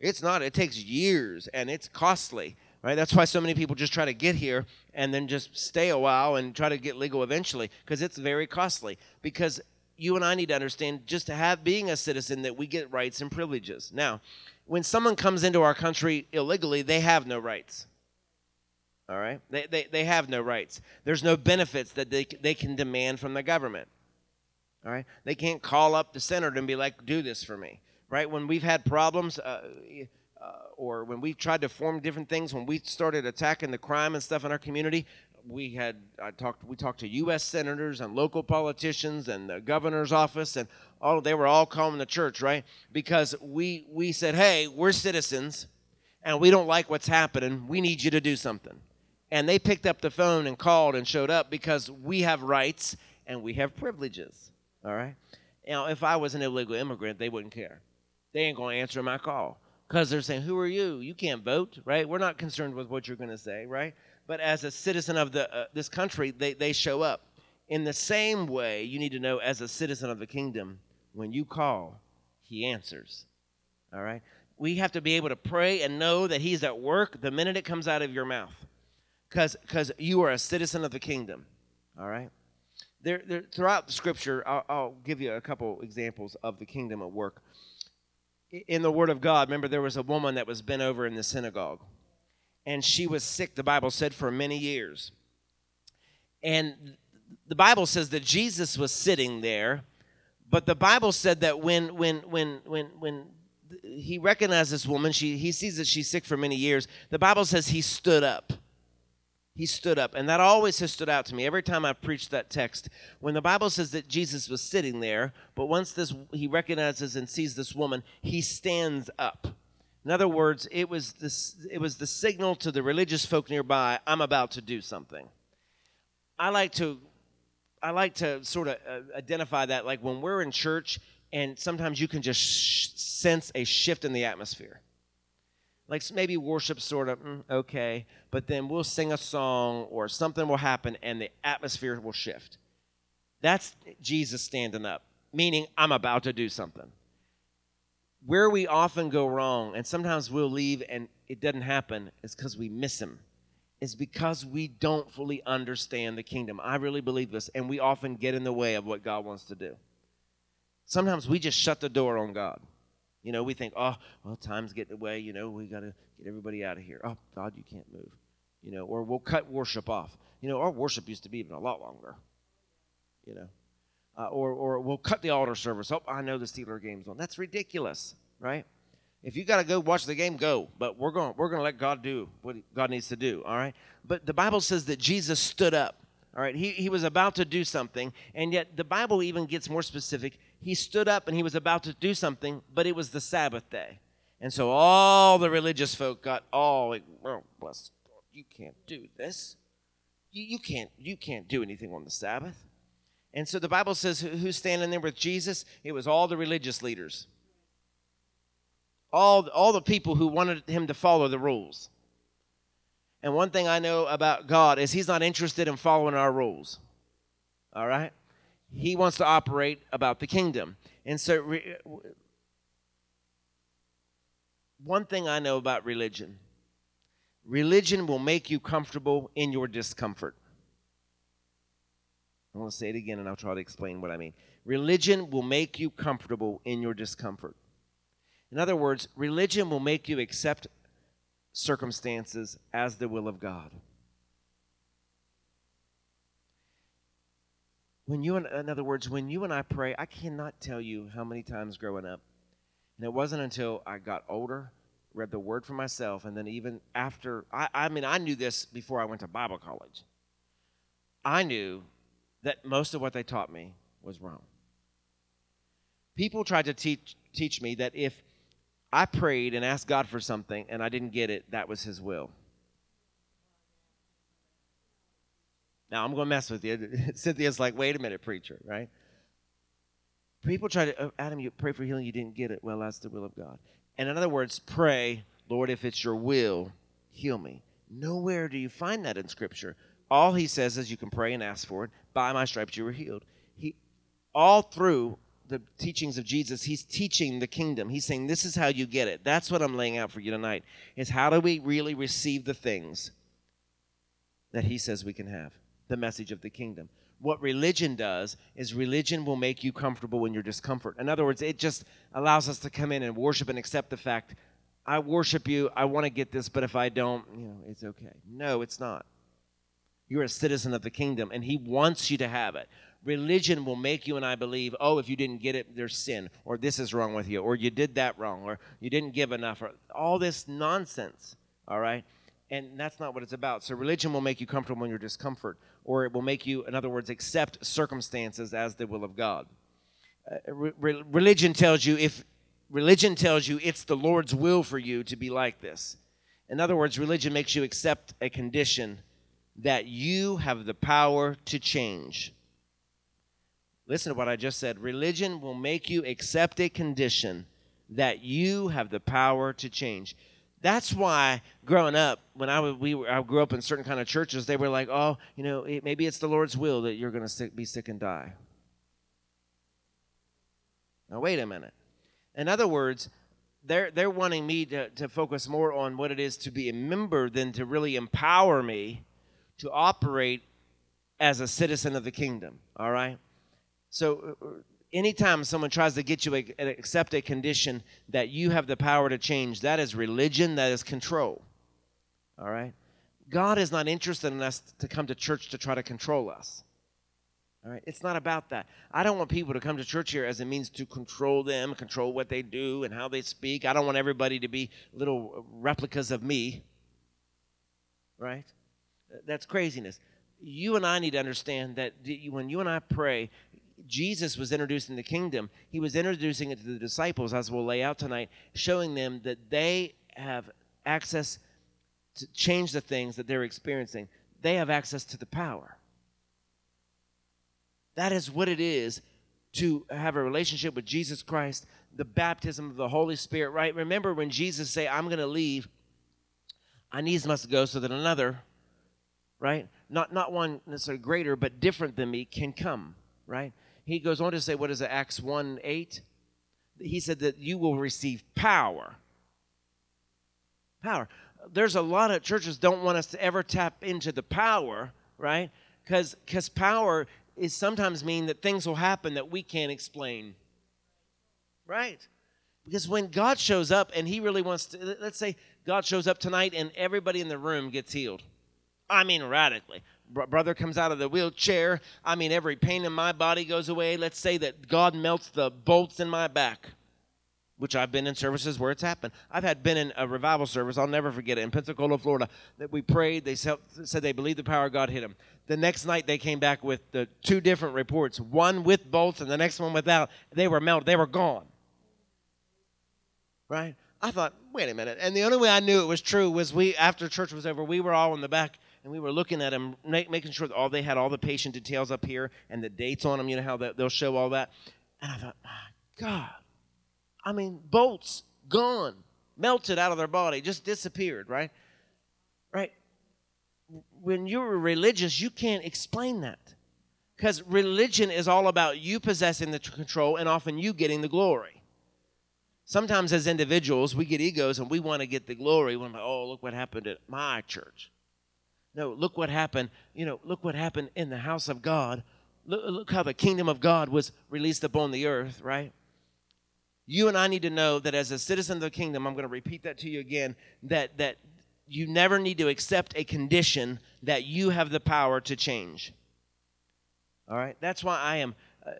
It's not, it takes years and it's costly, right? That's why so many people just try to get here and then just stay a while and try to get legal eventually because it's very costly. Because you and I need to understand just to have being a citizen that we get rights and privileges. Now, when someone comes into our country illegally, they have no rights. All right? They, they, they have no rights. There's no benefits that they, they can demand from the government. All right? They can't call up the senator and be like, do this for me. Right? When we've had problems, uh, Uh, or when we tried to form different things, when we started attacking the crime and stuff in our community, we had I talked we talked to U.S. senators and local politicians and the governor's office and all they were all calling the church right? Because we we said hey we're citizens and we don't like what's happening. We need you to do something. And they picked up the phone and called and showed up because we have rights and we have privileges all right? Now if I was an illegal immigrant they wouldn't care. They ain't to answer my call because they're saying who are you you can't vote right we're not concerned with what you're going to say right but as a citizen of the, uh, this country, they, they show up. In the same way, you need to know as a citizen of the kingdom, when you call, he answers. All right? We have to be able to pray and know that he's at work the minute it comes out of your mouth. Because you are a citizen of the kingdom. All right? There, there, throughout the scripture, I'll, I'll give you a couple examples of the kingdom at work. In the Word of God, remember there was a woman that was bent over in the synagogue and she was sick, the Bible said, for many years. And the Bible says that Jesus was sitting there, but the Bible said that when when when when when he recognized this woman, she he sees that she's sick for many years. The Bible says he stood up. He stood up, and that always has stood out to me every time I preached that text. When the Bible says that Jesus was sitting there, but once this he recognizes and sees this woman, he stands up. In other words, it was, this, it was the signal to the religious folk nearby, I'm about to do something. I like to, I like to sort of uh, identify that like when we're in church and sometimes you can just sh- sense a shift in the atmosphere. Like maybe worship sort of, mm, okay, but then we'll sing a song or something will happen and the atmosphere will shift. That's Jesus standing up, meaning I'm about to do something where we often go wrong, and sometimes we'll leave and it doesn't happen, is because we miss Him. Is because we don't fully understand the kingdom. I really believe this, and we often get in the way of what God wants to do. Sometimes we just shut the door on God. You know, we think, oh, well, time's getting away. You know, we got to get everybody out of here. Oh, God, you can't move. You know, or we'll cut worship off. You know, our worship used to be even a lot longer. You know, uh, or, or we'll cut the altar service. Oh, I know the Steeler game's on. That's ridiculous, right? If you got to go watch the game, go. But we're going we're going to let God do what God needs to do, all right? But the Bible says that Jesus stood up. All right, he, he was about to do something, and yet the Bible even gets more specific. He stood up and he was about to do something, but it was the Sabbath day. And so all the religious folk got all like, oh, bless God, you can't do this. You, you can't you can't do anything on the Sabbath. And so the Bible says who's standing there with Jesus? It was all the religious leaders. All, all the people who wanted him to follow the rules. And one thing I know about God is He's not interested in following our rules. All right? He wants to operate about the kingdom. And so, re, one thing I know about religion religion will make you comfortable in your discomfort. I want to say it again and I'll try to explain what I mean. Religion will make you comfortable in your discomfort. In other words, religion will make you accept circumstances as the will of God. When you, in other words, when you and I pray, I cannot tell you how many times growing up, and it wasn't until I got older, read the Word for myself, and then even after, I, I mean, I knew this before I went to Bible college. I knew that most of what they taught me was wrong. People tried to teach teach me that if I prayed and asked God for something and I didn't get it, that was His will. Now I'm going to mess with you. Cynthia's like, wait a minute, preacher, right? People try to, oh, Adam, you pray for healing, you didn't get it. Well, that's the will of God. And in other words, pray, Lord, if it's your will, heal me. Nowhere do you find that in Scripture. All he says is you can pray and ask for it. By my stripes you were healed. He, all through the teachings of Jesus, he's teaching the kingdom. He's saying, This is how you get it. That's what I'm laying out for you tonight. Is how do we really receive the things that he says we can have? The message of the kingdom. What religion does is religion will make you comfortable in your discomfort. In other words, it just allows us to come in and worship and accept the fact, I worship you, I want to get this, but if I don't, you know, it's okay. No, it's not. You're a citizen of the kingdom, and he wants you to have it religion will make you and I believe, oh, if you didn't get it, there's sin, or this is wrong with you, or you did that wrong, or you didn't give enough, or all this nonsense, all right? And that's not what it's about. So religion will make you comfortable in your discomfort, or it will make you, in other words, accept circumstances as the will of God. Uh, re- religion tells you if religion tells you it's the Lord's will for you to be like this. In other words, religion makes you accept a condition that you have the power to change. Listen to what I just said. Religion will make you accept a condition that you have the power to change. That's why growing up, when I, would, we were, I grew up in certain kind of churches, they were like, oh, you know, it, maybe it's the Lord's will that you're going to be sick and die. Now, wait a minute. In other words, they're, they're wanting me to, to focus more on what it is to be a member than to really empower me to operate as a citizen of the kingdom, all right? So, uh, uh, anytime someone tries to get you to accept a condition that you have the power to change, that is religion, that is control. All right? God is not interested in us to come to church to try to control us. All right? It's not about that. I don't want people to come to church here as a means to control them, control what they do and how they speak. I don't want everybody to be little replicas of me. Right? That's craziness. You and I need to understand that when you and I pray, Jesus was introducing the kingdom, he was introducing it to the disciples, as we'll lay out tonight, showing them that they have access to change the things that they're experiencing. They have access to the power. That is what it is to have a relationship with Jesus Christ, the baptism of the Holy Spirit, right? Remember when Jesus say, I'm going to leave, I needs must go so that another, right? Not, not one necessarily greater, but different than me can come, right? He goes on to say, what is it, Acts 1 8? He said that you will receive power. Power. There's a lot of churches don't want us to ever tap into the power, right? Because because power is sometimes mean that things will happen that we can't explain. Right? Because when God shows up and he really wants to let's say God shows up tonight and everybody in the room gets healed. I mean radically brother comes out of the wheelchair. I mean, every pain in my body goes away. Let's say that God melts the bolts in my back. which I've been in services where it's happened. I've had been in a revival service. I'll never forget it in Pensacola, Florida. That we prayed. They said they believed the power of God hit them. The next night they came back with the two different reports. One with bolts and the next one without. They were melted. They were gone. Right? I thought, wait a minute. And the only way I knew it was true was we after church was over, we were all in the back and we were looking at them, making sure that all they had all the patient details up here and the dates on them. You know how they'll show all that. And I thought, my God I mean, bolts gone, melted out of their body, just disappeared, right? Right? When you're religious, you can't explain that. Because religion is all about you possessing the control and often you getting the glory. Sometimes, as individuals, we get egos and we want to get the glory. When, oh, look what happened at my church. No, look what happened. You know, look what happened in the house of God. Look, look how the kingdom of God was released upon the earth, right? you and I need to know that as a citizen of the kingdom, I'm going to repeat that to you again, that, that you never need to accept a condition that you have the power to change. All right? That's why I am. Uh,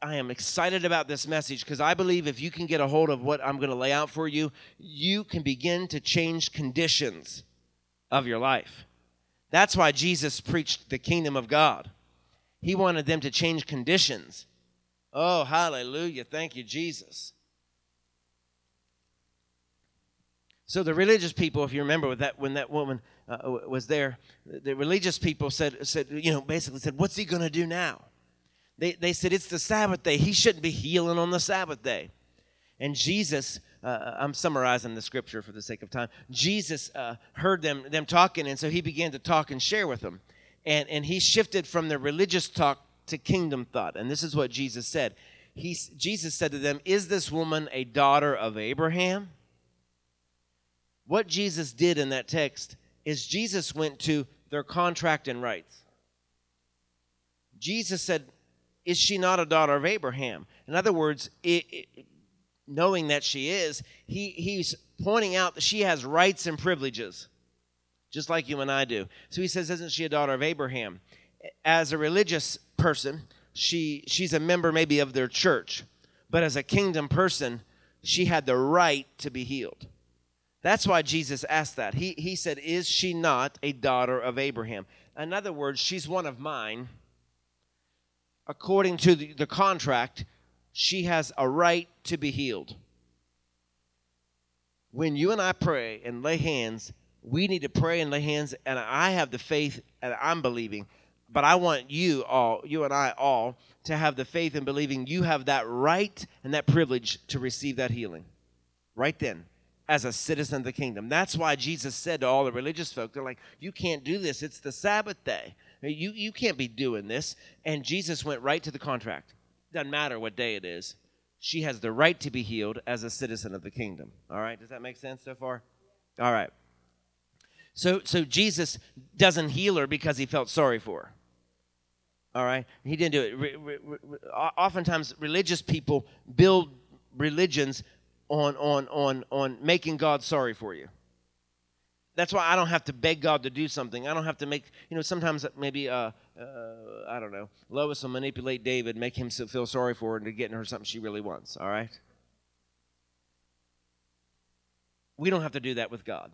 I am excited about this message because I believe if you can get a hold of what I'm going to lay out for you, you can begin to change conditions of your life. That's why Jesus preached the kingdom of God. He wanted them to change conditions. Oh, hallelujah. Thank you, Jesus. So the religious people, if you remember that when that woman uh, was there, the religious people said, said, you know, basically said, what's he going to do now? They, they said, it's the Sabbath day. He shouldn't be healing on the Sabbath day. And Jesus, uh, I'm summarizing the scripture for the sake of time. Jesus uh, heard them, them talking, and so he began to talk and share with them. And, and he shifted from the religious talk to kingdom thought. And this is what Jesus said. He, Jesus said to them, Is this woman a daughter of Abraham? what Jesus did in that text is Jesus went to their contract and rights. Jesus said, Is she not a daughter of Abraham? In other words, it, it, knowing that she is, he, he's pointing out that she has rights and privileges, just like you and I do. So he says, Isn't she a daughter of Abraham? As a religious person, she, she's a member maybe of their church, but as a kingdom person, she had the right to be healed. That's why Jesus asked that. He, he said, Is she not a daughter of Abraham? In other words, she's one of mine. According to the, the contract, she has a right to be healed. When you and I pray and lay hands, we need to pray and lay hands, and I have the faith and I'm believing, but I want you all, you and I all, to have the faith and believing you have that right and that privilege to receive that healing. Right then as a citizen of the kingdom. That's why Jesus said to all the religious folk, they're like, you can't do this. It's the Sabbath day. You, you can't be doing this. And Jesus went right to the contract. Doesn't matter what day it is. She has the right to be healed as a citizen of the kingdom. All right? Does that make sense so far? All right. So, so Jesus doesn't heal her because he felt sorry for her. All right? He didn't do it. Re, re, re, oftentimes, religious people build religions on, on, on, on making God sorry for you. That's why I don't have to beg God to do something. I don't have to make, you know, sometimes maybe, uh, uh, I don't know, Lois will manipulate David, make him feel sorry for her into getting her something she really wants, all right? We don't have to do that with God.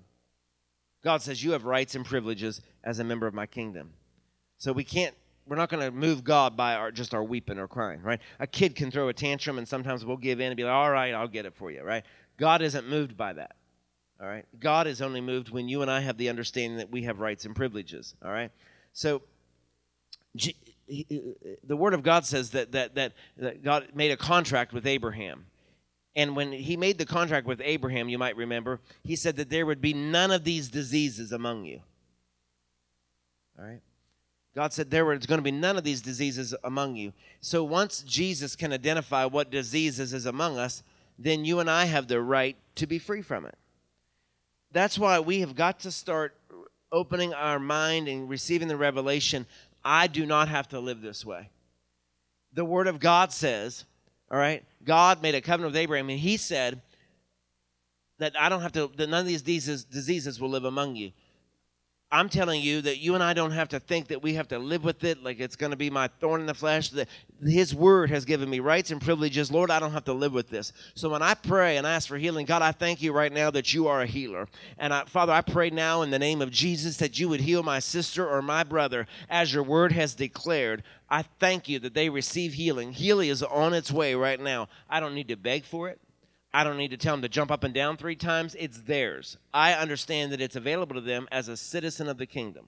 God says, You have rights and privileges as a member of my kingdom. So we can't we're not going to move God by our, just our weeping or crying, right? A kid can throw a tantrum, and sometimes we'll give in and be like, all right, I'll get it for you, right? God isn't moved by that, all right? God is only moved when you and I have the understanding that we have rights and privileges, all right? So, the Word of God says that, that, that, that God made a contract with Abraham. And when he made the contract with Abraham, you might remember, he said that there would be none of these diseases among you. All right? God said there was going to be none of these diseases among you. So once Jesus can identify what diseases is among us, then you and I have the right to be free from it. That's why we have got to start opening our mind and receiving the revelation I do not have to live this way. The Word of God says, all right, God made a covenant with Abraham, and He said that I don't have to, that none of these diseases, diseases will live among you. I'm telling you that you and I don't have to think that we have to live with it like it's going to be my thorn in the flesh. That His Word has given me rights and privileges. Lord, I don't have to live with this. So when I pray and ask for healing, God, I thank you right now that you are a healer. And I, Father, I pray now in the name of Jesus that you would heal my sister or my brother as your Word has declared. I thank you that they receive healing. Healing is on its way right now. I don't need to beg for it. I don't need to tell them to jump up and down three times. It's theirs. I understand that it's available to them as a citizen of the kingdom.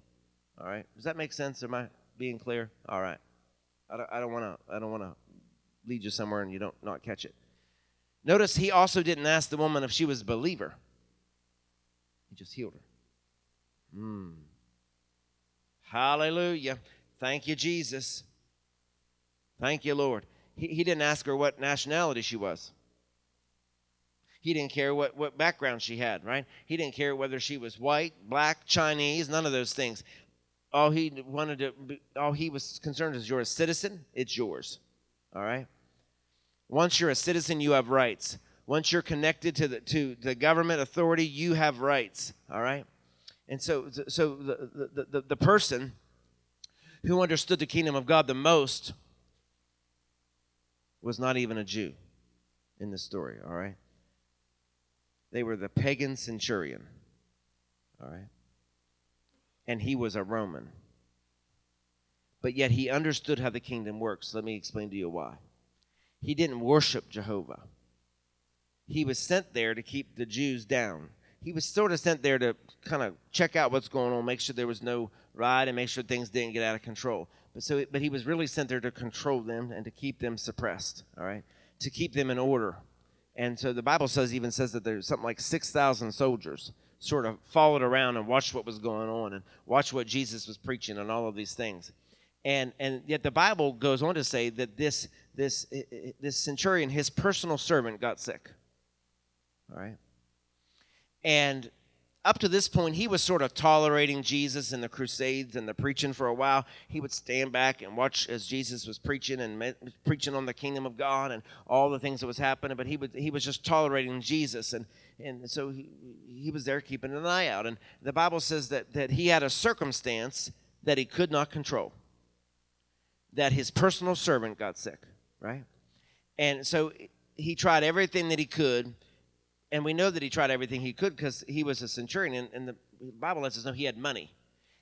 All right. Does that make sense? Am I being clear? All right. I don't want to. I don't want to lead you somewhere and you don't not catch it. Notice he also didn't ask the woman if she was a believer. He just healed her. Hmm. Hallelujah. Thank you, Jesus. Thank you, Lord. He, he didn't ask her what nationality she was. He didn't care what, what background she had, right? He didn't care whether she was white, black, Chinese, none of those things. All he wanted to, all he was concerned is you're a citizen, it's yours. All right? Once you're a citizen, you have rights. Once you're connected to the to the government authority, you have rights. All right? And so so the the, the, the person who understood the kingdom of God the most was not even a Jew in this story, all right? They were the pagan centurion. All right? And he was a Roman. But yet he understood how the kingdom works. Let me explain to you why. He didn't worship Jehovah. He was sent there to keep the Jews down. He was sort of sent there to kind of check out what's going on, make sure there was no riot, and make sure things didn't get out of control. But so, but he was really sent there to control them and to keep them suppressed. All right, to keep them in order. And so the Bible says even says that there's something like 6,000 soldiers sort of followed around and watched what was going on and watched what Jesus was preaching and all of these things. And and yet the Bible goes on to say that this this this centurion his personal servant got sick. All right? And up to this point, he was sort of tolerating Jesus and the Crusades and the preaching for a while. He would stand back and watch as Jesus was preaching and preaching on the kingdom of God and all the things that was happening. But he would he was just tolerating Jesus, and and so he, he was there keeping an eye out. And the Bible says that that he had a circumstance that he could not control. That his personal servant got sick, right? And so he tried everything that he could and we know that he tried everything he could because he was a centurion, and, the Bible lets us know he had money.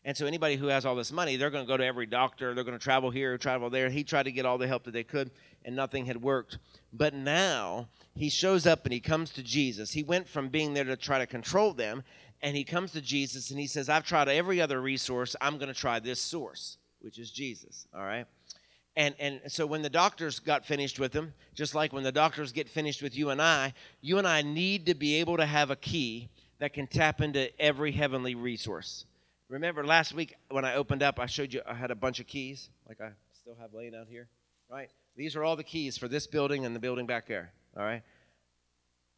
And so anybody who has all this money, they're going to go to every doctor, they're going to travel here, travel there. He tried to get all the help that they could, and nothing had worked. But now he shows up and he comes to Jesus. He went from being there to try to control them, and he comes to Jesus and he says, I've tried every other resource. I'm going to try this source, which is Jesus. All right? And, and so when the doctors got finished with him, just like when the doctors get finished with you and I, you and I need to be able to have a key that can tap into every heavenly resource. Remember last week when I opened up, I showed you I had a bunch of keys, like I still have laying out here, right? These are all the keys for this building and the building back there, all right?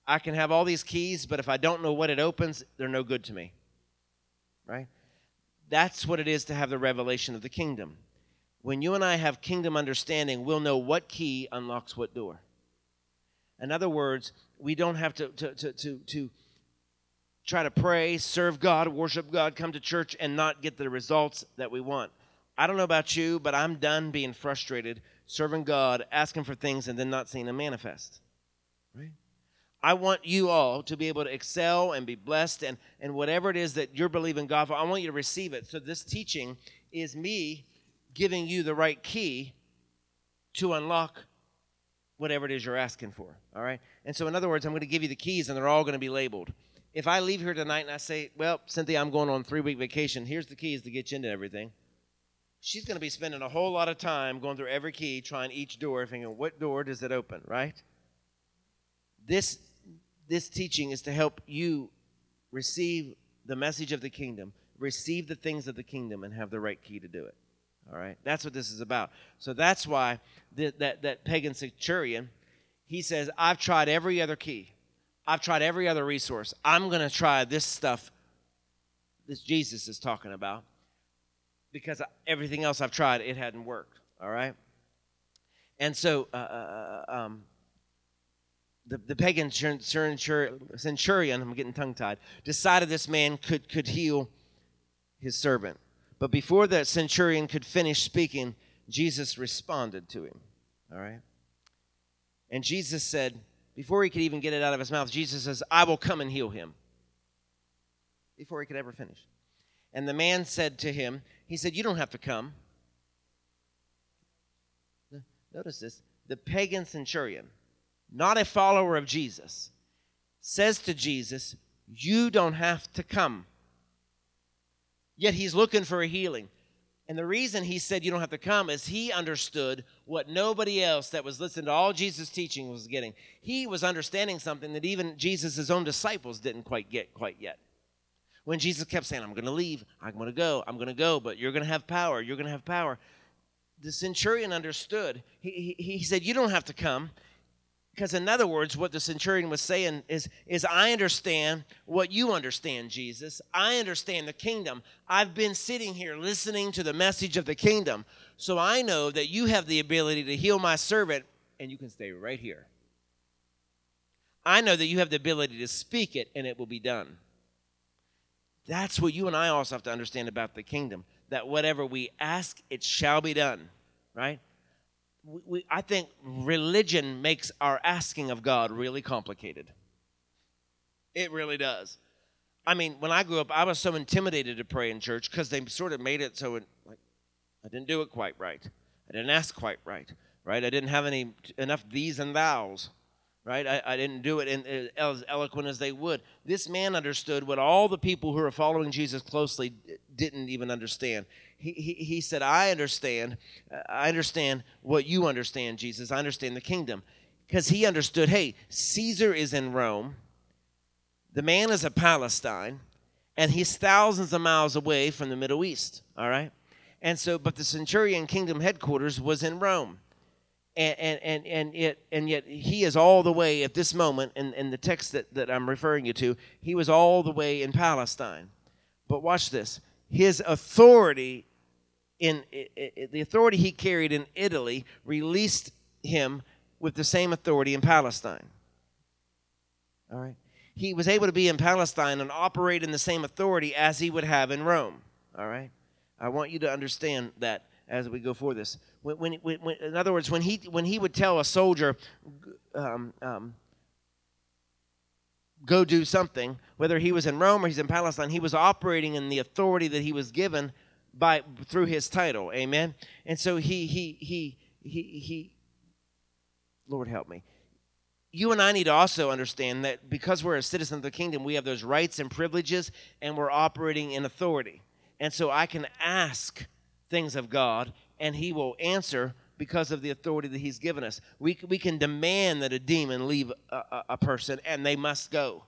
I can have all these keys, but if I don't know what it opens, they're no good to me, right? That's what it is to have the revelation of the kingdom when you and I have kingdom understanding, we'll know what key unlocks what door. In other words, we don't have to, to, to, to, to try to pray, serve God, worship God, come to church, and not get the results that we want. I don't know about you, but I'm done being frustrated serving God, asking for things, and then not seeing them manifest. Right? I want you all to be able to excel and be blessed, and, and whatever it is that you're believing God for, I want you to receive it. So, this teaching is me giving you the right key to unlock whatever it is you're asking for. All right? And so, in other words, I'm going to give you the keys and they're all going to be labeled. If I leave here tonight and I say, Well, Cynthia, I'm going on three week vacation, here's the keys to get you into everything. She's going to be spending a whole lot of time going through every key, trying each door, thinking, What door does it open? Right? This, this teaching is to help you receive the message of the kingdom, receive the things of the kingdom, and have the right key to do it. All right, that's what this is about. So that's why the, that that pagan centurion, he says, "I've tried every other key, I've tried every other resource. I'm going to try this stuff. This Jesus is talking about, because everything else I've tried, it hadn't worked. All right, and so." Uh, uh, uh um, the, the pagan centurion, I'm getting tongue tied, decided this man could, could heal his servant. But before that centurion could finish speaking, Jesus responded to him. All right? And Jesus said, before he could even get it out of his mouth, Jesus says, I will come and heal him. Before he could ever finish. And the man said to him, He said, You don't have to come. Notice this the pagan centurion, not a follower of Jesus, says to Jesus, You don't have to come. Yet he's looking for a healing. And the reason he said you don't have to come is he understood what nobody else that was listening to all Jesus' teaching was getting. He was understanding something that even Jesus' own disciples didn't quite get quite yet. When Jesus kept saying, I'm going to leave, I'm going to go, I'm going to go, but you're going to have power, you're going to have power. The centurion understood. He, he, he said, You don't have to come because in other words what the centurion was saying is is i understand what you understand jesus. I understand the kingdom. I've been sitting here listening to the message of the kingdom. So i know that you have the ability to heal my servant and you can stay right here. I know that you have the ability to speak it and it will be done. That's what you and i also have to understand about the kingdom that whatever we ask it shall be done right we, I think religion makes our asking of God really complicated. It really does. I mean, when I grew up, I was so intimidated to pray in church because they sort of made it so it, like I didn't do it quite right. I didn't ask quite right. Right? I didn't have any enough these and thous. Right? I, I didn't do it in, as eloquent as they would. This man understood what all the people who are following Jesus closely didn't even understand he, he, said, I understand. Uh, I understand what you understand, Jesus. I understand the kingdom. Because he understood, hey, Caesar is in Rome, the man is in Palestine, and he's thousands of miles away from the Middle East. All right? And so, but the centurion kingdom headquarters was in Rome. And, and, and, and, yet, and yet he is all the way at this moment in, in the text that, that I'm referring you to, he was all the way in Palestine. But watch this his authority in the authority he carried in Italy released him with the same authority in Palestine. All right. He was able to be in Palestine and operate in the same authority as he would have in Rome. All right. I want you to understand that as we go for this. When, when, when, in other words, when he when he would tell a soldier, um, um, go do something, whether he was in Rome or he's in Palestine, he was operating in the authority that he was given by through his title. Amen. And so he he he he he Lord help me. You and I need to also understand that because we're a citizen of the kingdom, we have those rights and privileges and we're operating in authority. And so I can ask things of God and he will answer because of the authority that he's given us. We, we can demand that a demon leave a, a, a person and they must go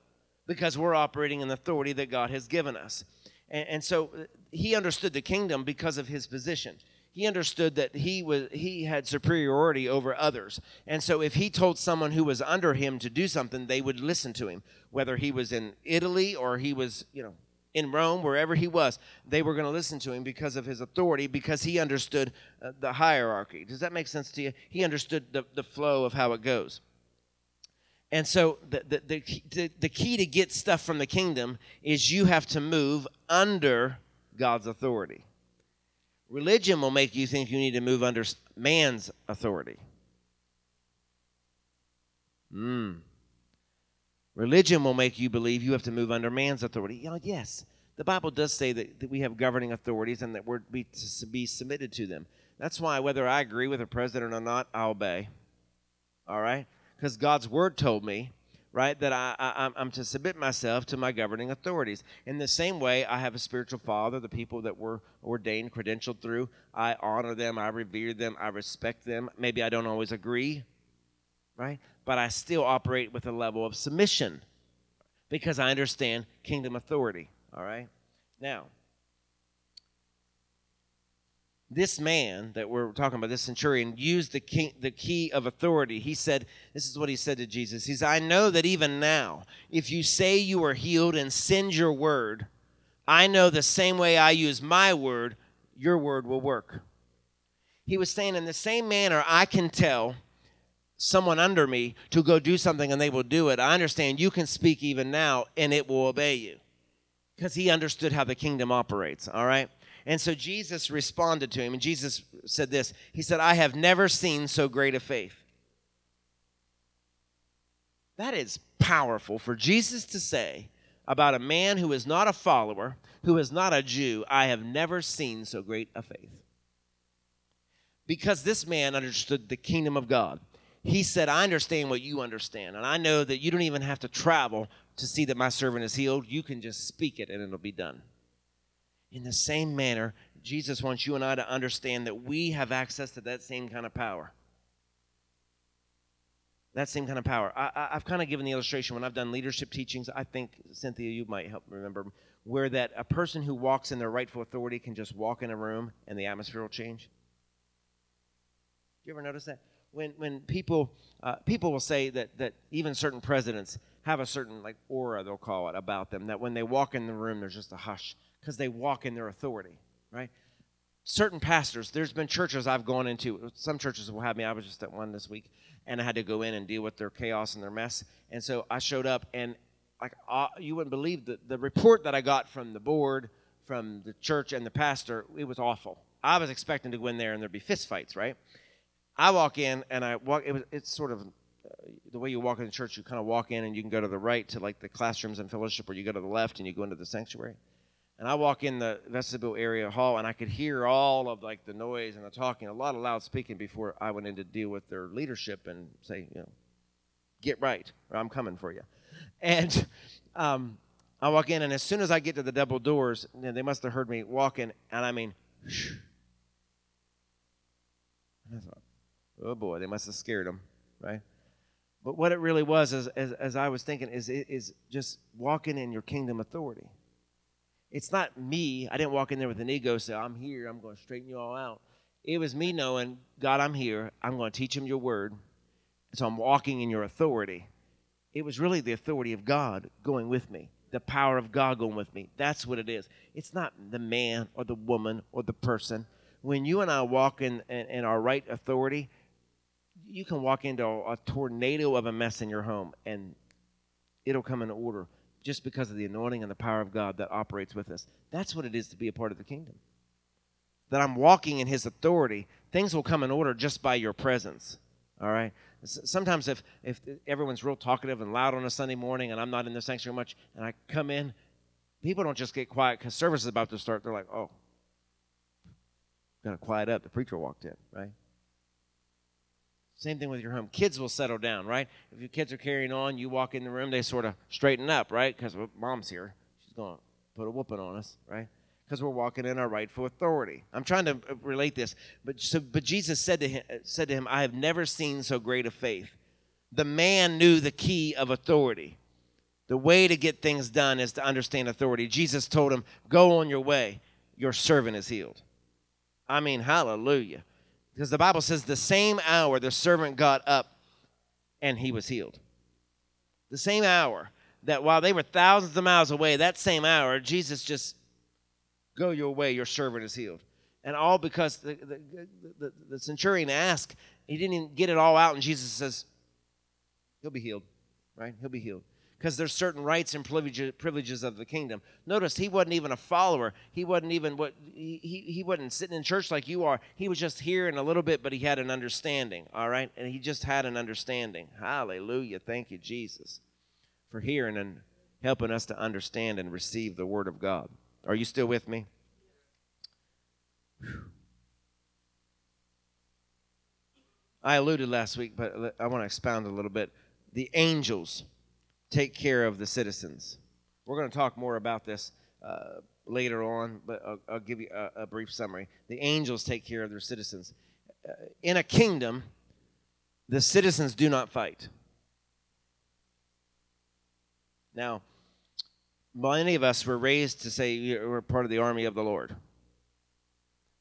because we're operating in the authority that God has given us. And, and so he understood the kingdom because of his position. He understood that he was he had superiority over others. And so if he told someone who was under him to do something they would listen to him. Whether he was in italy or he was you know in rome wherever he was they were going to listen to him because of his authority because he understood uh, the hierarchy. Does that make sense to you? He understood the, the flow of how it goes. And so the, the, the, the key to get stuff from the kingdom is you have to move under God's authority. Religion will make you think you need to move under man's authority. Mm. Religion will make you believe you have to move under man's authority. You know, yes, the Bible does say that, that we have governing authorities and that we're be, to be submitted to them. That's why, whether I agree with a president or not, I obey. All right? because God's word told me, right, that I, I, I'm to submit myself to my governing authorities. In the same way, I have a spiritual father, the people that were ordained, credentialed through. I honor them, I revere them, I respect them. Maybe I don't always agree, right? But I still operate with a level of submission because I understand kingdom authority, all right? Now, this man that we're talking about, this centurion, used the key, the key of authority. He said, This is what he said to Jesus. He said, I know that even now, if you say you are healed and send your word, I know the same way I use my word, your word will work. He was saying, In the same manner, I can tell someone under me to go do something and they will do it. I understand you can speak even now and it will obey you. because he understood how the kingdom operates, all right? And so Jesus responded to him, and Jesus said this He said, I have never seen so great a faith. That is powerful for Jesus to say about a man who is not a follower, who is not a Jew, I have never seen so great a faith. Because this man understood the kingdom of God. He said, I understand what you understand, and I know that you don't even have to travel to see that my servant is healed. You can just speak it and it'll be done. In the same manner, Jesus wants you and I to understand that we have access to that same kind of power. That same kind of power. I, have kind of given the illustration when I've done leadership teachings. I think, Cynthia, you might help remember, where that a person who walks in their rightful authority can just walk in a room and the atmosphere will change. Do you ever notice that? When, when people, uh, people will say that, that even certain presidents have a certain like aura, they'll call it, about them, that when they walk in the room, there's just a hush because they walk in their authority, right? Certain pastors, there's been churches I've gone into. Some churches will have me. I was just at one this week, and I had to go in and deal with their chaos and their mess. And so I showed up, and like uh, you wouldn't believe the the report that I got from the board, from the church, and the pastor. It was awful. I was expecting to go in there and there'd be fistfights, right? I walk in and I walk. It was it's sort of the way you walk in the church. You kind of walk in and you can go to the right to like the classrooms and fellowship, or you go to the left and you go into the sanctuary. And I walk in the vestibule area hall, and I could hear all of like the noise and the talking, a lot of loud speaking before I went in to deal with their leadership and say, you know, get right, or I'm coming for you. And um, I walk in, and as soon as I get to the double doors, you know, they must have heard me walking, and I mean. And I thought, oh boy, they must have scared them, right? But what it really was, as, as, as I was thinking, is, is just walking in your kingdom authority it's not me. I didn't walk in there with an ego, say, I'm here, I'm going to straighten you all out. It was me knowing, God, I'm here. I'm going to teach him your word. So I'm walking in your authority. It was really the authority of God going with me, the power of God going with me. That's what it is. It's not the man or the woman or the person. When you and I walk in, in, in our right authority, you can walk into a, a tornado of a mess in your home and it'll come in order just because of the anointing and the power of God that operates with us. That's what it is to be a part of the kingdom. That I'm walking in His authority. Things will come in order just by your presence. All right? Sometimes if, if everyone's real talkative and loud on a Sunday morning and I'm not in the sanctuary much and I come in, people don't just get quiet because service is about to start. They're like, oh, got to quiet up. The preacher walked in, right? Same thing with your home. Kids will settle down, right? If your kids are carrying on, you walk in the room, they sort of straighten up, right? Because mom's here. She's going to put a whooping on us, right? Because we're walking in our rightful authority. I'm trying to uh, relate this, but so, but Jesus said to him, uh, said to him, "I have never seen so great a faith." The man knew the key of authority. The way to get things done is to understand authority. Jesus told him, "Go on your way. Your servant is healed." I mean, hallelujah. Because the Bible says the same hour the servant got up and he was healed. The same hour that while they were thousands of miles away, that same hour, Jesus just, go your way, your servant is healed. And all because the, the, the, the centurion asked, he didn't even get it all out, and Jesus says, he'll be healed, right? He'll be healed because there's certain rights and privileges of the kingdom. Notice he wasn't even a follower. He wasn't even what he, he, wasn't sitting in church like you are. He was just hearing a little bit, but he had an understanding. All right, and he just had an understanding. Hallelujah! Thank you, Jesus, for hearing and helping us to understand and receive the word of God. Are you still with me? Whew. I alluded last week, but I want to expound a little bit. The angels take care of the citizens. We're going to talk more about this uh, later on, but I'll, I'll give you a, a, brief summary. The angels take care of their citizens. Uh, in a kingdom, the citizens do not fight. Now, many of us were raised to say we're part of the army of the Lord.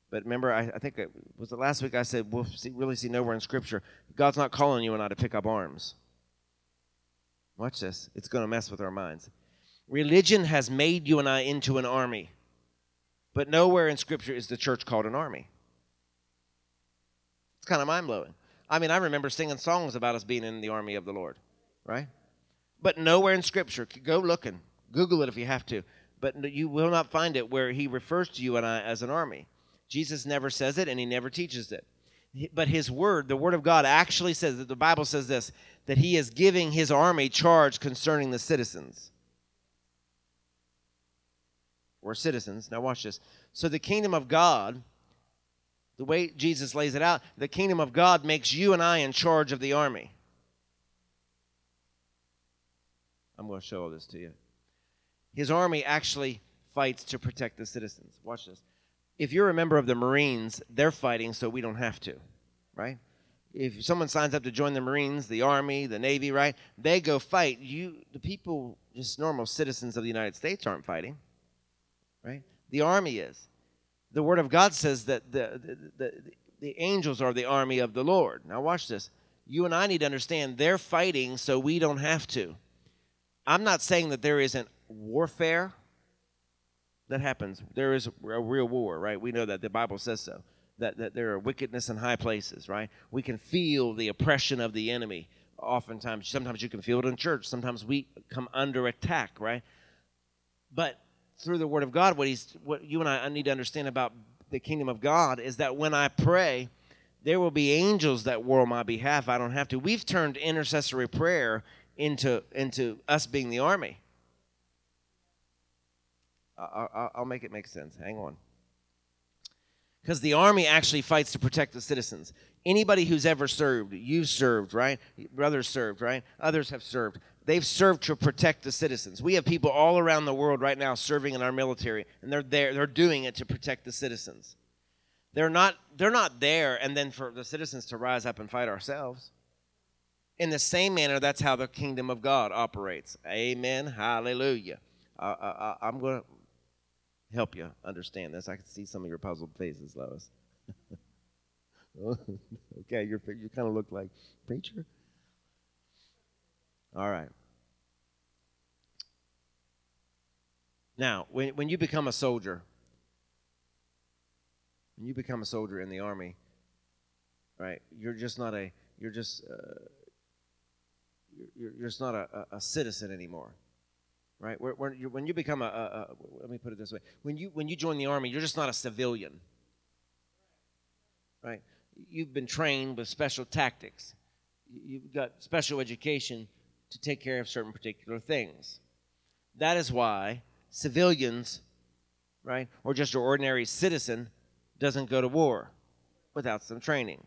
But remember, I, I think it was the last week I said we'll see, really see nowhere in Scripture God's not calling you and I to pick up arms. Watch this. It's going to mess with our minds. Religion has made you and I into an army, but nowhere in Scripture is the church called an army. It's kind of mind blowing. I mean, I remember singing songs about us being in the army of the Lord, right? But nowhere in Scripture, go looking, Google it if you have to. but you will not find it where he refers to you and I as an army. Jesus never says it and he never teaches it. But his word, the word of God, actually says that the Bible says this that he is giving his army charge concerning the citizens. Or citizens. Now, watch this. So, the kingdom of God, the way Jesus lays it out, the kingdom of God makes you and I in charge of the army. I'm going to show all this to you. His army actually fights to protect the citizens. Watch this. If you're a member of the Marines, they're fighting so we don't have to, right? If someone signs up to join the Marines, the Army, the Navy, right? They go fight. You, the people, just normal citizens of the United States, aren't fighting, right? The Army is. The Word of God says that the, the, the, the angels are the army of the Lord. Now, watch this. You and I need to understand they're fighting so we don't have to. I'm not saying that there isn't warfare that happens. There is a real war, right? We know that the Bible says so. That, that there are wickedness in high places, right? We can feel the oppression of the enemy. Oftentimes, sometimes you can feel it in church. Sometimes we come under attack, right? But through the Word of God, what he's, what you and I need to understand about the kingdom of God is that when I pray, there will be angels that war on my behalf. I don't have to. We've turned intercessory prayer into into us being the army. I, will make it make sense. Hang on. Because the army actually fights to protect the citizens. Anybody who's ever served, you've served, right? Brothers served, right? Others have served. They've served to protect the citizens. We have people all around the world right now serving in our military, and they're there. They're doing it to protect the citizens. They're not. They're not there, and then for the citizens to rise up and fight ourselves. In the same manner, that's how the kingdom of God operates. Amen. Hallelujah. I, am going to help you understand this. I can see some of your puzzled faces, Lois. okay, you're, you kind of look like preacher. All right. Now, when, when you become a soldier, when you become a soldier in the army, right, you're just not a, you're just, uh, you're, you're just not a, a, a citizen anymore right? When you become a, a, a, let me put it this way: when you when you join the army, you're just not a civilian, right? You've been trained with special tactics. You've got special education to take care of certain particular things. That is why civilians, right, or just an ordinary citizen, doesn't go to war without some training.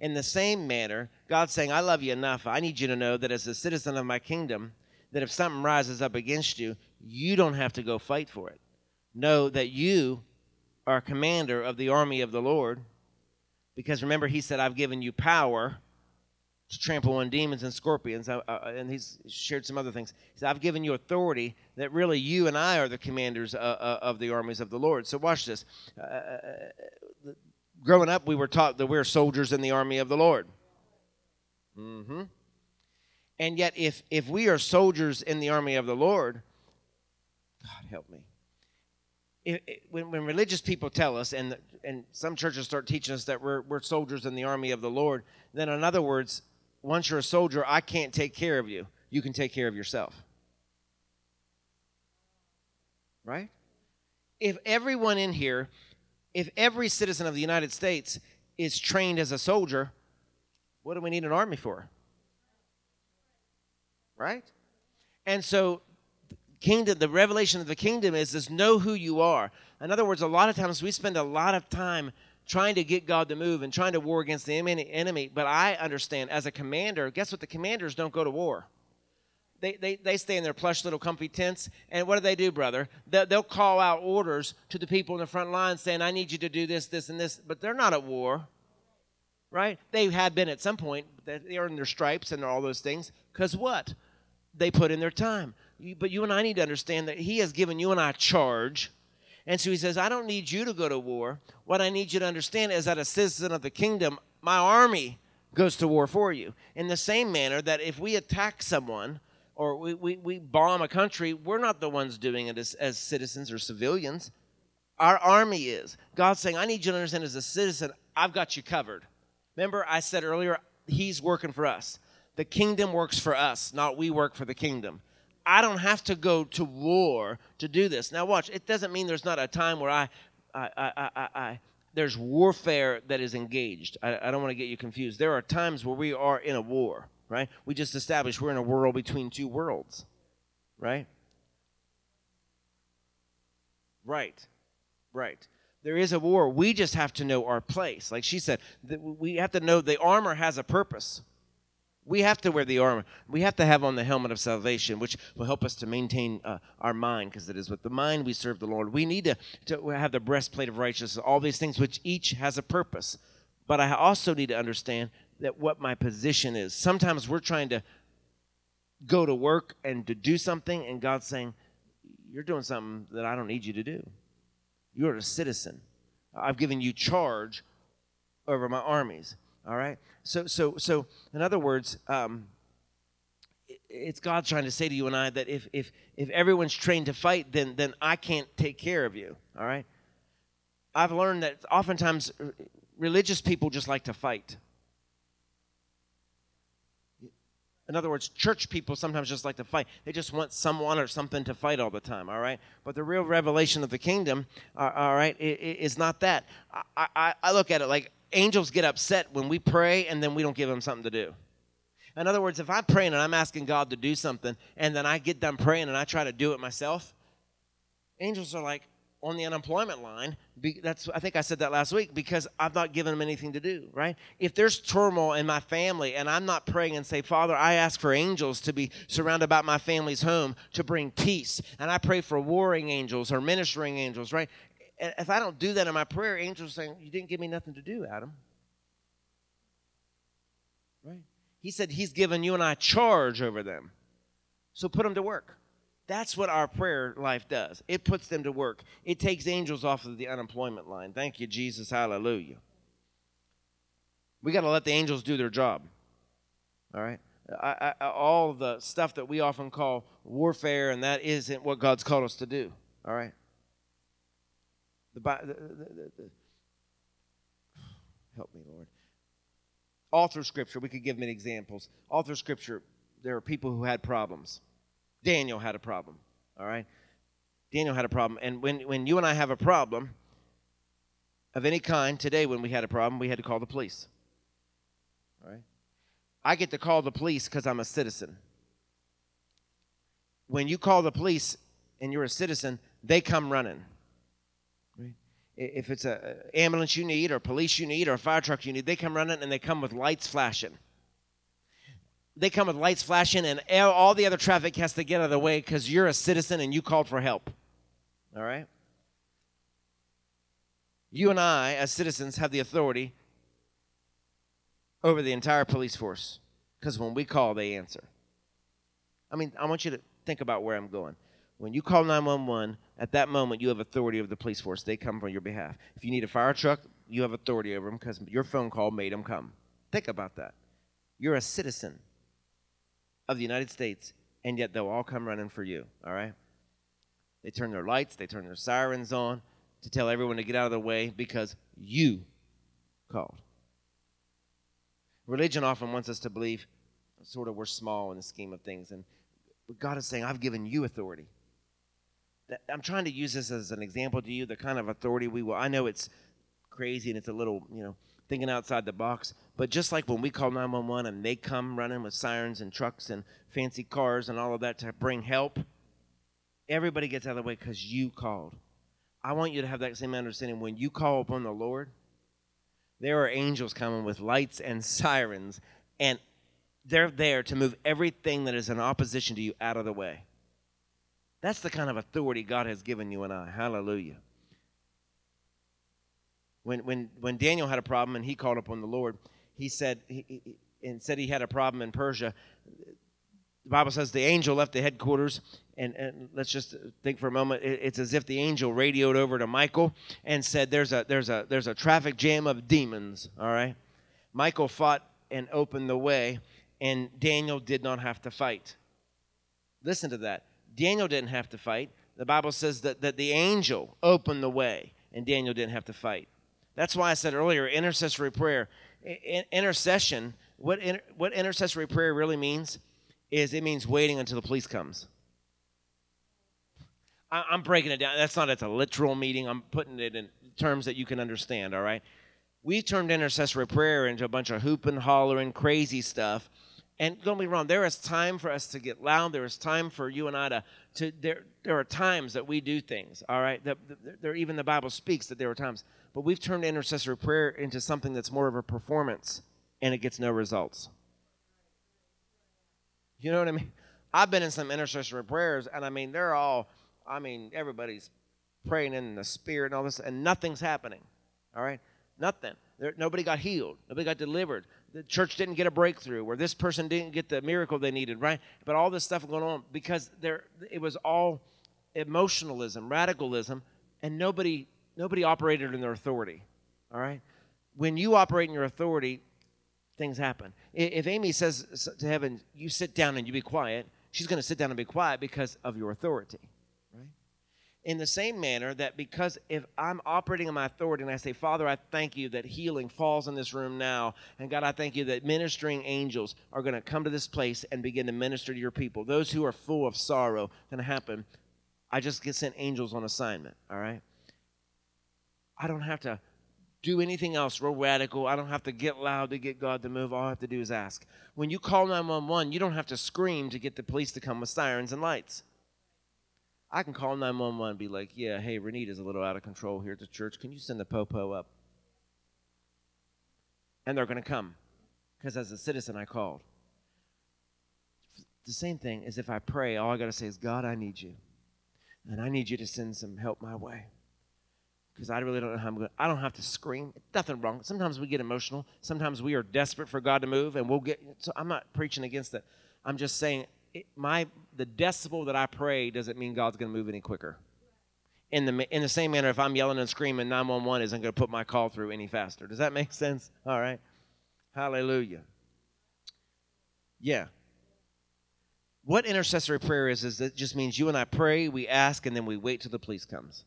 In the same manner, God's saying, I love you enough. I need you to know that as a citizen of my kingdom, that if something rises up against you, you don't have to go fight for it. Know that you are commander of the army of the Lord. Because remember, he said, I've given you power to trample on demons and scorpions. Uh, and he's shared some other things. He said, I've given you authority that really you and I are the commanders uh, uh of the armies of the Lord. So watch this. Uh, uh, growing up, we were taught that we're soldiers in the army of the Lord. Mm-hmm. And yet, if, if we are soldiers in the army of the Lord, God help me. It, it, when, when religious people tell us, and, and some churches start teaching us that we're, we're soldiers in the army of the Lord, then in other words, once you're a soldier, I can't take care of you. You can take care of yourself. Right? If everyone in here, if every citizen of the United States is trained as a soldier, what do we need an army for? Right? And so kingdom the revelation of the kingdom is is know who you are. In other words a lot of times we spend a lot of time trying to get god to move and trying to war against the enemy but i understand as a commander guess what the commanders don't go to war? They, they, they stay in their plush little comfy tents and what do they do brother? They'll call out orders to the people in the front line saying i need you to do this this and this but they're not at war right? They had been at some point they earned their stripes and all those things because what they put in their time. But you and I need to understand that He has given you and I charge. And so He says, I don't need you to go to war. What I need you to understand is that a citizen of the kingdom, my army goes to war for you. In the same manner that if we attack someone, or we, we, we bomb a country, we're not the ones doing it as, as citizens or civilians. Our army is. God's saying, I need you to understand as a citizen, I've got you covered. Remember, I said earlier, He's working for us. The kingdom works for us, not we work for the kingdom. I don't have to go to war to do this. Now, watch. It doesn't mean there's not a time where I, I, I, I, I there's warfare that is engaged. I, I don't want to get you confused. There are times where we are in a war, right? We just established we're in a world between two worlds, right? Right, right. There is a war. We just have to know our place. Like she said, we have to know the armor has a purpose. We have to wear the armor. We have to have on the helmet of salvation, which will help us to maintain uh, our mind, because it is with the mind we serve the Lord. We need to, to have the breastplate of righteousness, all these things, which each has a purpose. But I also need to understand that what my position is. Sometimes we're trying to go to work and to do something, and God's saying, You're doing something that I don't need you to do. You're a citizen. I've given you charge over my armies. All right. So, so, so, in other words, um, it's God trying to say to you and I that if if if everyone's trained to fight, then then I can't take care of you. All right. I've learned that oftentimes religious people just like to fight. In other words, church people sometimes just like to fight. They just want someone or something to fight all the time, all right? But the real revelation of the kingdom, uh, all right, is not that. I, I, I look at it like angels get upset when we pray and then we don't give them something to do. In other words, if I'm praying and I'm asking God to do something and then I get done praying and I try to do it myself, angels are like, on the unemployment line. That's I think I said that last week because I've not given them anything to do. Right? If there's turmoil in my family and I'm not praying and say, Father, I ask for angels to be surrounded about my family's home to bring peace, and I pray for warring angels or ministering angels. Right? And if I don't do that in my prayer, angels saying, "You didn't give me nothing to do, Adam." Right? He said He's given you and I charge over them, so put them to work. That's what our prayer life does. It puts them to work. It takes angels off of the unemployment line. Thank you, Jesus. Hallelujah. We got to let the angels do their job. All right? I, I, all the stuff that we often call warfare, and that isn't what God's called us to do. All right? The, the, the, help me, Lord. All through Scripture, we could give many examples. All through Scripture, there are people who had problems. Daniel had a problem. All right? Daniel had a problem. And when, when you and I have a problem of any kind, today when we had a problem, we had to call the police. All right? I get to call the police because I'm a citizen. When you call the police and you're a citizen, they come running. If it's an ambulance you need, or police you need, or a fire truck you need, they come running and they come with lights flashing they come with lights flashing, and all the other traffic has to get out of the way because you're a citizen and you called for help. All right? You and I, as citizens, have the authority over the entire police force because when we call, they answer. I mean, I want you to think about where I'm going. When you call 911, at that moment, you have authority over the police force. They come on your behalf. If you need a fire truck, you have authority over them because your phone call made them come. Think about that. You're a citizen of the United States, and yet they'll all come running for you, all right? They turn their lights, they turn their sirens on to tell everyone to get out of the way because you called. Religion often wants us to believe sort of we're small in the scheme of things, and God is saying, I've given you authority. I'm trying to use this as an example to you, the kind of authority we will. I know it's crazy and it's a little, you know, thinking outside the box. But just like when we call 911 and they come running with sirens and trucks and fancy cars and all of that to bring help, everybody gets out of the way because you called. I want you to have that same understanding. When you call upon the Lord, there are angels coming with lights and sirens, and they're there to move everything that is in opposition to you out of the way. That's the kind of authority God has given you and I. Hallelujah when, when, when Daniel had a problem and he called upon the Lord, he said, he, he, and said he had a problem in Persia. The Bible says the angel left the headquarters, and, and let's just think for a moment. It, it's as if the angel radioed over to Michael and said, "There's a there's a there's a traffic jam of demons." All right, Michael fought and opened the way, and Daniel did not have to fight. Listen to that. Daniel didn't have to fight. The Bible says that, that the angel opened the way, and Daniel didn't have to fight. That's why I said earlier intercessory prayer. intercession, what, what intercessory prayer really means is it means waiting until the police comes. I, I'm breaking it down. That's not it's a literal meeting. I'm putting it in terms that you can understand. All right. We turned intercessory prayer into a bunch of hooping, hollering, crazy stuff. And don't be wrong, there is time for us to get loud. There is time for you and I to, to there, there are times that we do things, all right? That, there, even the Bible speaks that there are times. But we've turned intercessory prayer into something that's more of a performance, and it gets no results. You know what I mean? I've been in some intercessory prayers, and I mean, they're all, I mean, everybody's praying in the spirit and all this, and nothing's happening. All right? Nothing. There, nobody got healed. Nobody got delivered. The church didn't get a breakthrough, or this person didn't get the miracle they needed, right? But all this stuff going on because there, it was all emotionalism, radicalism, and nobody, nobody operated in their authority. All right? When you operate in your authority, things happen. If Amy says to heaven, "You sit down and you be quiet," she's going to sit down and be quiet because of your authority in the same manner that because if I'm operating in my authority and I say, Father, I thank you that healing falls in this room now, and God, I thank you that ministering angels are going to come to this place and begin to minister to your people. Those who are full of sorrow going to happen. I just get sent angels on assignment, all right? I don't have to do anything else real radical. I don't have to get loud to get God to move. All I have to do is ask. When you call 911, you don't have to scream to get the police to come with sirens and lights. I can call 911 and be like, yeah, hey, Renita's a little out of control here at the church. Can you send the popo up? And they're going to come because as a citizen, I called. The same thing is if I pray, all I got to say is, God, I need you. And I need you to send some help my way. Because I really don't know how I'm going to I don't have to scream. Nothing wrong. Sometimes we get emotional. Sometimes we are desperate for God to move, and we'll get. So I'm not preaching against it. I'm just saying it, my the decibel that I pray doesn't mean God's going to move any quicker. In the in the same manner, if I'm yelling and screaming, 911 isn't going to put my call through any faster. Does that make sense? All right. Hallelujah. Yeah. What intercessory prayer is is it just means you and I pray, we ask, and then we wait till the police comes.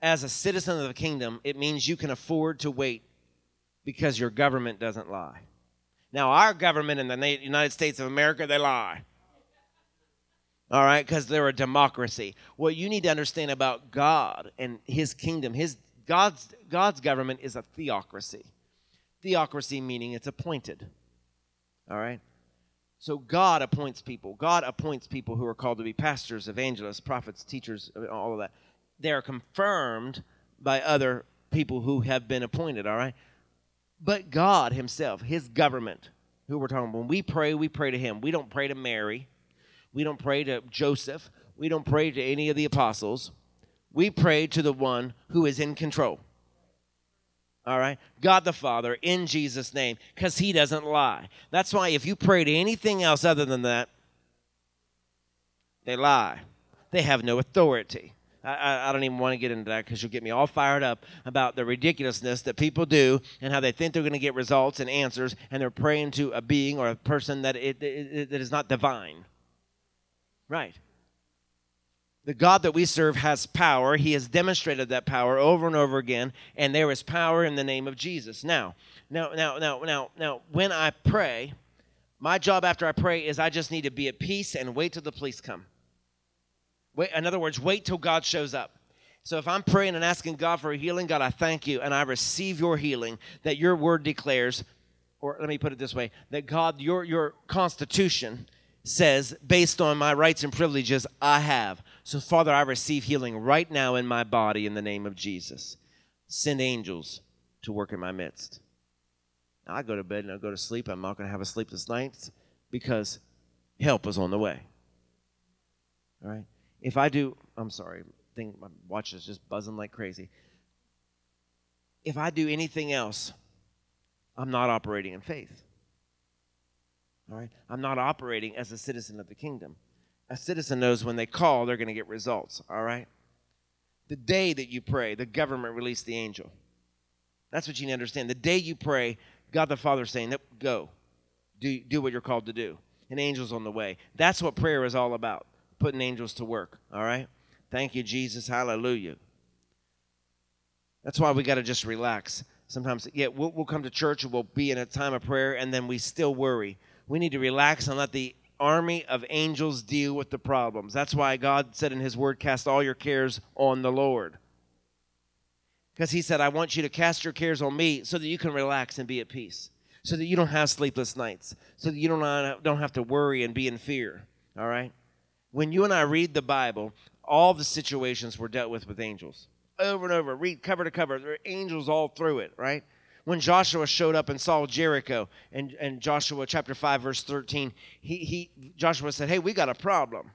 As a citizen of the kingdom, it means you can afford to wait because your government doesn't lie. Now, our government in the United States of America, they lie. All right, because they're a democracy. What you need to understand about God and His kingdom, His God's God's government is a theocracy. Theocracy meaning it's appointed. All right. So God appoints people. God appoints people who are called to be pastors, evangelists, prophets, teachers, all of that. They are confirmed by other people who have been appointed. All right but God Himself, His government, who we're talking about. When we pray, we pray to Him. We don't pray to Mary. We don't pray to Joseph. We don't pray to any of the apostles. We pray to the one who is in control. All right? God the Father in Jesus' name, because He doesn't lie. That's why if you pray to anything else other than that, they lie. They have no authority. I, I don't even want to get into that because you'll get me all fired up about the ridiculousness that people do and how they think they're going to get results and answers, and they're praying to a being or a person that, it, it, that is not divine. Right. The God that we serve has power. He has demonstrated that power over and over again, and there is power in the name of Jesus. Now, now, now, now, now, now, when I pray, my job after I pray is I just need to be at peace and wait till the police come. Wait, in other words, wait till God shows up. So if I'm praying and asking God for a healing, God, I thank you and I receive your healing that your word declares, or let me put it this way, that God, your your constitution says, based on my rights and privileges, I have. So, Father, I receive healing right now in my body in the name of Jesus. Send angels to work in my midst. Now, I go to bed and I go to sleep. I'm not going to have a sleepless night because help is on the way. All right? If I do, I'm sorry, thing my watch is just buzzing like crazy. If I do anything else, I'm not operating in faith. All right? I'm not operating as a citizen of the kingdom. A citizen knows when they call, they're going to get results. All right? The day that you pray, the government released the angel. That's what you need to understand. The day you pray, God the Father saying, go. Do, do what you're called to do. An angel's on the way. That's what prayer is all about putting angels to work. All right? Thank you, Jesus. Hallelujah. That's why we got to just relax. Sometimes, yeah, we'll, we'll come to church and we'll be in a time of prayer and then we still worry. We need to relax and let the army of angels deal with the problems. That's why God said in His Word, Cast all your cares on the Lord. Because He said, I want you to cast your cares on me so that you can relax and be at peace, so that you don't have sleepless nights, so that you don't, uh, don't have to worry and be in fear. All right? When you and I read the Bible, all the situations were dealt with with angels. Over and over, read cover to cover. There are angels all through it, right? when Joshua showed up and saw Jericho, and, and Joshua chapter 5, verse 13, he, he Joshua said, Hey, we got a problem.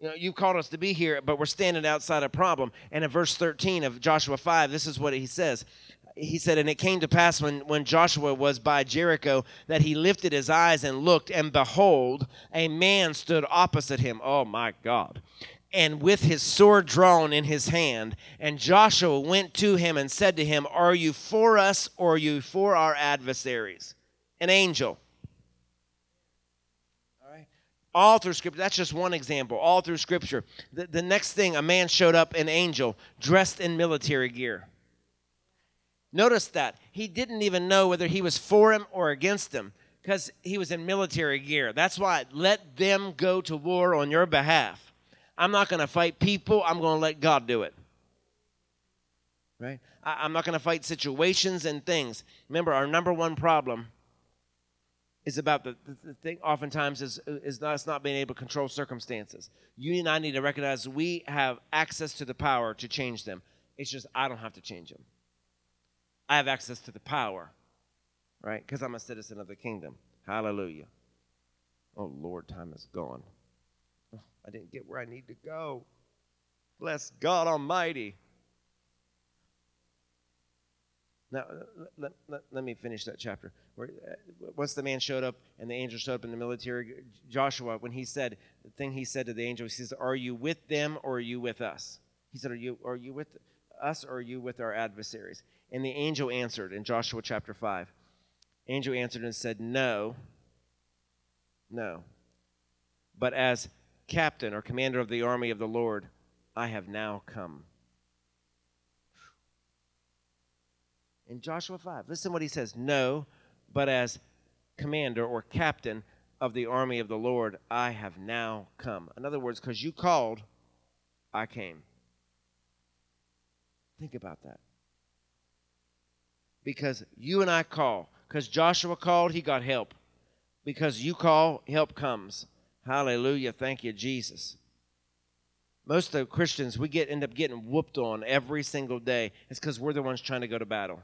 You know, you called us to be here, but we're standing outside a problem. And in verse 13 of Joshua 5, this is what he says. He said, And it came to pass when, when Joshua was by Jericho that he lifted his eyes and looked, and behold, a man stood opposite him. Oh my God and with his sword drawn in his hand. And Joshua went to him and said to him, Are you for us or are you for our adversaries? An angel. All right. All through Scripture, that's just one example. All through Scripture. The, the next thing, a man showed up, an angel, dressed in military gear. Notice that. He didn't even know whether he was for him or against him because he was in military gear. That's why let them go to war on your behalf. I'm not going to fight people. I'm going to let God do it. Right? I, am not going to fight situations and things. Remember, our number one problem is about the, the, the thing oftentimes is, is us not being able to control circumstances. You and I need to recognize we have access to the power to change them. It's just I don't have to change them. I have access to the power, right? Because I'm a citizen of the kingdom. Hallelujah. Oh, Lord, time is gone. I didn't get where I need to go. Bless God Almighty. Now, let, let, let, me finish that chapter. Where, uh, once the man showed up and the angel showed up in the military, Joshua, when he said, the thing he said to the angel, he says, Are you with them or are you with us? He said, Are you, are you with us or are you with our adversaries? And the angel answered in Joshua chapter 5. Angel answered and said, No, no. But as captain or commander of the army of the Lord, I have now come. In Joshua 5, listen what he says No, but as commander or captain of the army of the Lord, I have now come. In other words, because you called, I came. Think about that. Because you and I call. Because Joshua called, he got help. Because you call, help comes. Hallelujah. Thank you, Jesus. Most of the Christians, we get end up getting whooped on every single day. It's because we're the ones trying to go to battle.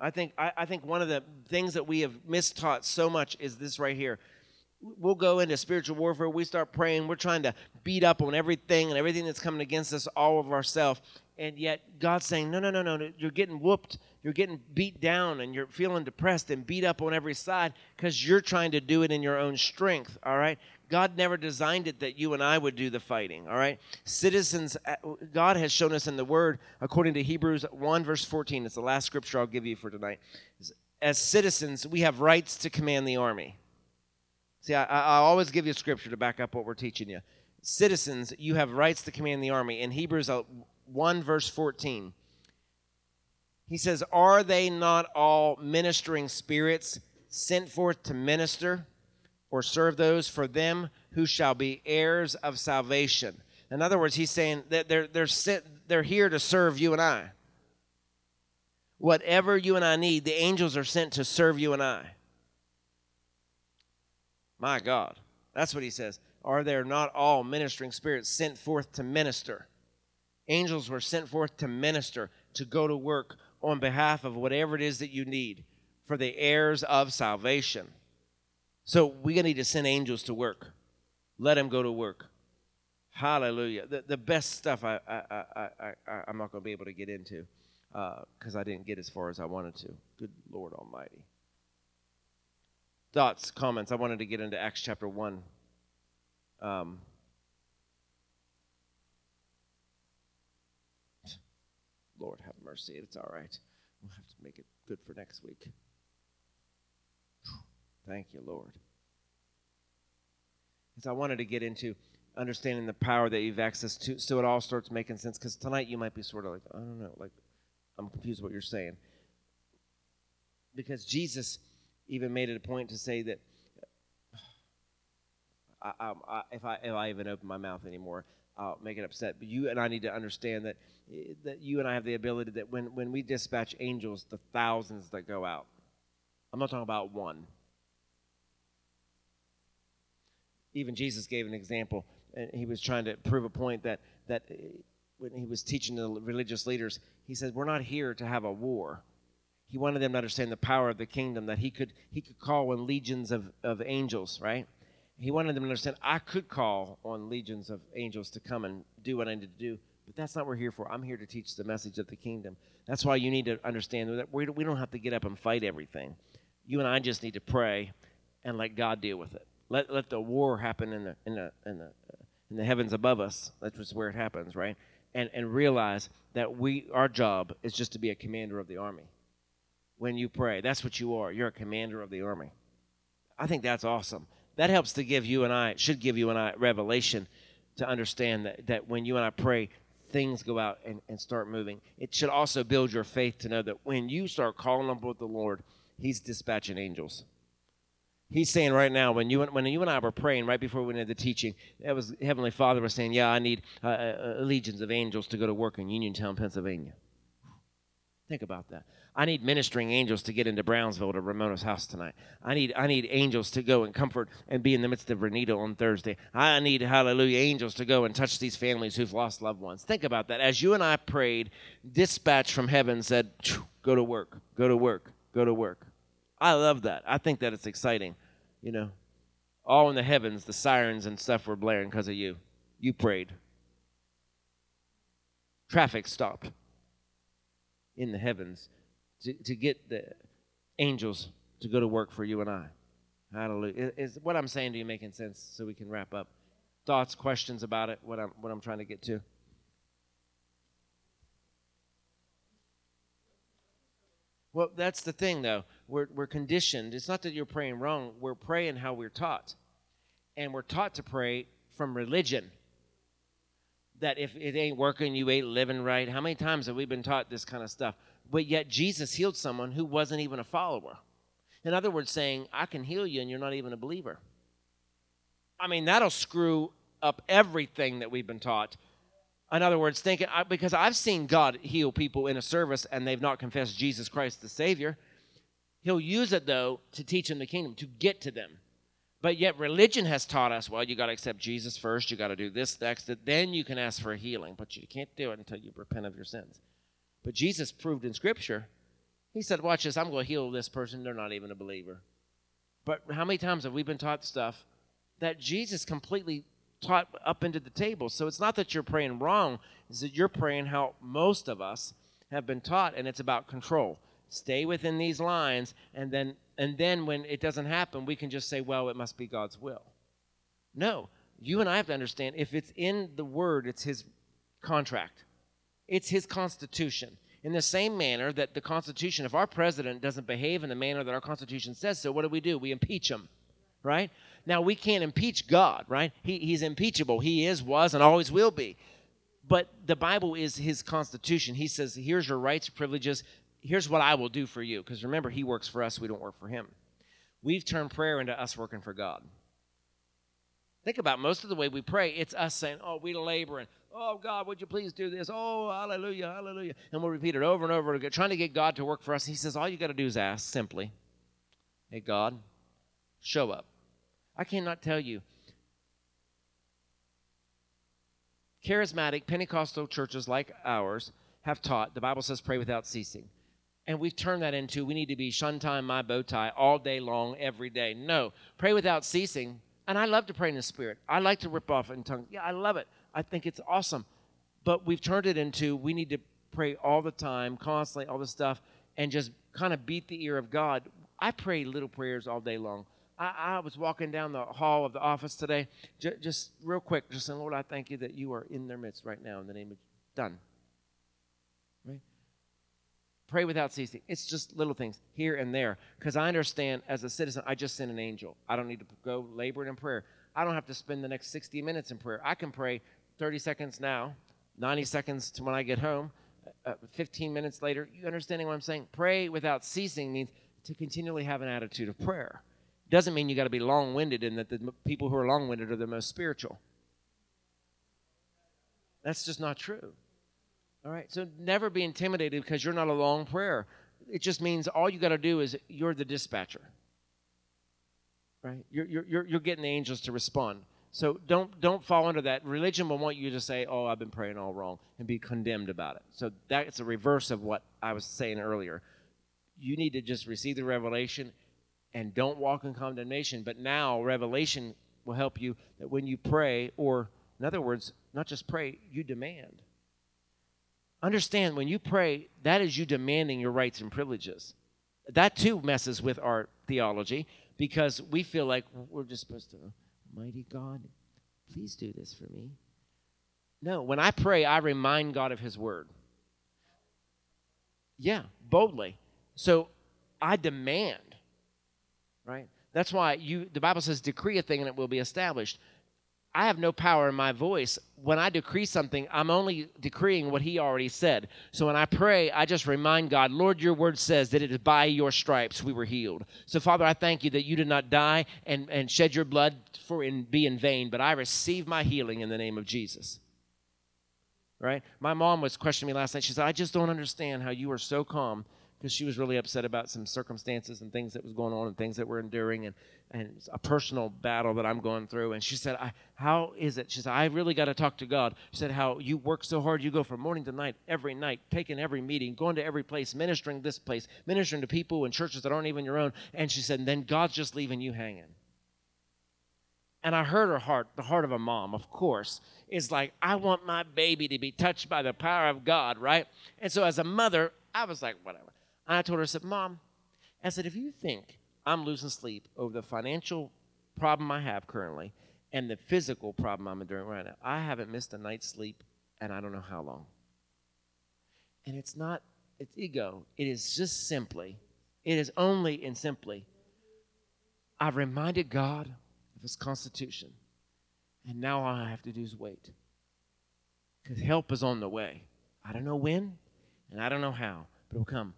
I think, I, I think one of the things that we have mistaught so much is this right here. We'll go into spiritual warfare. We start praying. We're trying to beat up on everything and everything that's coming against us, all of ourselves. And yet God's saying, no, no, no, no. You're getting whooped you're getting beat down and you're feeling depressed and beat up on every side because you're trying to do it in your own strength, all right? God never designed it that you and I would do the fighting, all right? Citizens, uh, God has shown us in the Word, according to Hebrews 1, verse 14, it's the last scripture I'll give you for tonight. As citizens, we have rights to command the army. See, I, I always give you scripture to back up what we're teaching you. Citizens, you have rights to command the army. In Hebrews uh, 1, verse 14, he says, Are they not all ministering spirits sent forth to minister or serve those for them who shall be heirs of salvation? In other words, he's saying that they're, they're, sent, they're here to serve you and I. Whatever you and I need, the angels are sent to serve you and I. My God. That's what he says. Are there not all ministering spirits sent forth to minister? Angels were sent forth to minister, to go to work on behalf of whatever it is that you need for the heirs of salvation. So we're going to need to send angels to work. Let them go to work. Hallelujah. The, the best stuff I, I, I, I, I'm not going to be able to get into because uh, I didn't get as far as I wanted to. Good Lord Almighty. Thoughts, comments. I wanted to get into Acts chapter 1. Um, Lord have mercy. It's all right. We'll have to make it good for next week. Thank you, Lord. Because I wanted to get into understanding the power that you've access to so it all starts making sense. Because tonight you might be sort of like, I don't know, like, I'm confused what you're saying. Because Jesus, even made it a point to say that I, I, I, if I if I even open my mouth anymore, I'll make it upset. But you and I need to understand that that you and I have the ability that when when we dispatch angels, the thousands that go out. I'm not talking about one. Even Jesus gave an example, and he was trying to prove a point that that eh, when he was teaching the religious leaders, he said, "We're not here to have a war." He wanted them to understand the power of the kingdom that he could he could call in legions of, of angels, right? He wanted them to understand I could call on legions of angels to come and do what I need to do, but that's not what we're here for. I'm here to teach the message of the kingdom. That's why you need to understand that we don't have to get up and fight everything. You and I just need to pray and let God deal with it. Let let the war happen in the in the in the in the heavens above us. That's where it happens, right? And and realize that we our job is just to be a commander of the army. When you pray, that's what you are. You're a commander of the army. I think that's awesome that helps to give you and I, should give you and I revelation to understand that, that when you and I pray, things go out and, and start moving. It should also build your faith to know that when you start calling on the Lord, He's dispatching angels. He's saying right now, when you when you and I were praying right before we went into the teaching, that was Heavenly Father was saying, "Yeah, I need uh, uh, legions of angels to go to work in Uniontown, Pennsylvania." Think about that. I need ministering angels to get into Brownsville to Ramona's house tonight. I need I need angels to go and comfort and be in the midst of Renita on Thursday. I need hallelujah angels to go and touch these families who've lost loved ones. Think about that. As you and I prayed, dispatch from heaven said, "Go to work. Go to work. Go to work." I love that. I think that it's exciting. You know, all in the heavens, the sirens and stuff were blaring because of you. You prayed. Traffic stopped in the heavens to, to get the angels to go to work for you and I. Hallelujah. Is, what I'm saying to you making sense so we can wrap up? Thoughts, questions about it, what I'm, what I'm trying to get to? Well, that's the thing, though. We're, we're conditioned. It's not that you're praying wrong. We're praying how we're taught. And we're taught to pray from religion. That if it ain't working, you ain't living right. How many times have we been taught this kind of stuff? But yet Jesus healed someone who wasn't even a follower. In other words, saying, I can heal you and you're not even a believer. I mean, that'll screw up everything that we've been taught. In other words, thinking, because I've seen God heal people in a service and they've not confessed Jesus Christ the Savior. He'll use it, though, to teach them the kingdom, to get to them. But yet, religion has taught us, well, you got to accept Jesus first, you got to do this next, then you can ask for a healing, but you can't do it until you repent of your sins. But Jesus proved in Scripture, He said, Watch this, I'm going to heal this person. They're not even a believer. But how many times have we been taught stuff that Jesus completely taught up into the table? So it's not that you're praying wrong, it's that you're praying how most of us have been taught, and it's about control. Stay within these lines, and then and then when it doesn't happen, we can just say, Well, it must be God's will. No. You and I have to understand if it's in the word, it's his contract. It's his constitution. In the same manner that the Constitution, if our president doesn't behave in the manner that our Constitution says so, what do we do? We impeach him, right? Now, we can't impeach God, right? He, he's impeachable. He is, was, and always will be. But the Bible is his Constitution. He says, here's your rights, privileges. Here's what I will do for you. Because remember, he works for us, we don't work for him. We've turned prayer into us working for God. Think about most of the way we pray, it's us saying, Oh, we labor and Oh, God, would you please do this? Oh, hallelujah, hallelujah. And we'll repeat it over and over again, trying to get God to work for us. He says, All you got to do is ask simply, Hey, God, show up. I cannot tell you. Charismatic Pentecostal churches like ours have taught, the Bible says, pray without ceasing. And we've turned that into we need to be shun time my bow tie all day long, every day. No, pray without ceasing. And I love to pray in the Spirit. I like to rip off in tongues. Yeah, I love it. I think it's awesome. But we've turned it into we need to pray all the time, constantly, all this stuff, and just kind of beat the ear of God. I pray little prayers all day long. I, I was walking down the hall of the office today, j- just real quick, just saying, Lord, I thank you that you are in their midst right now in the name of done. Pray without ceasing. It's just little things here and there. Because I understand as a citizen, I just sent an angel. I don't need to go laboring in prayer. I don't have to spend the next 60 minutes in prayer. I can pray 30 seconds now, 90 seconds to when I get home, uh, 15 minutes later. You understanding what I'm saying? Pray without ceasing means to continually have an attitude of prayer. It doesn't mean you got to be long winded and that the people who are long winded are the most spiritual. That's just not true. All right, so never be intimidated because you're not a long prayer. It just means all you got to do is you're the dispatcher. Right? You're, you're, you're, getting the angels to respond. So don't don't fall into that. Religion will want you to say, "Oh, I've been praying all wrong," and be condemned about it. So that's a reverse of what I was saying earlier. You need to just receive the revelation, and don't walk in condemnation. But now revelation will help you that when you pray, or in other words, not just pray, you demand. Understand when you pray, that is you demanding your rights and privileges. That too messes with our theology because we feel like we're just supposed to Mighty God, please do this for me. No, when I pray, I remind God of His word. Yeah, boldly. So I demand, right? That's why you the Bible says decree a thing and it will be established. I have no power in my voice. When I decree something, I'm only decreeing what he already said. So when I pray, I just remind God, Lord, your word says that it is by your stripes we were healed. So, Father, I thank you that you did not die and, and shed your blood for in, be in vain, but I receive my healing in the name of Jesus. Right? My mom was questioning me last night. She said, I just don't understand how you are so calm because she was really upset about some circumstances and things that was going on and things that we're enduring and, and a personal battle that I'm going through. And she said, I, how is it? She said, I really got to talk to God. She said, how you work so hard. You go from morning to night, every night, taking every meeting, going to every place, ministering this place, ministering to people in churches that aren't even your own. And she said, and then God's just leaving you hanging. And I heard her heart, the heart of a mom, of course, is like, I want my baby to be touched by the power of God, right? And so as a mother, I was like, whatever. And I told her, I said, Mom, I said, if you think I'm losing sleep over the financial problem I have currently and the physical problem I'm enduring right now, I haven't missed a night's sleep and I don't know how long. And it's not, it's ego. It is just simply, it is only and simply, I've reminded God of His Constitution. And now all I have to do is wait. Because help is on the way. I don't know when and I don't know how, but it will come.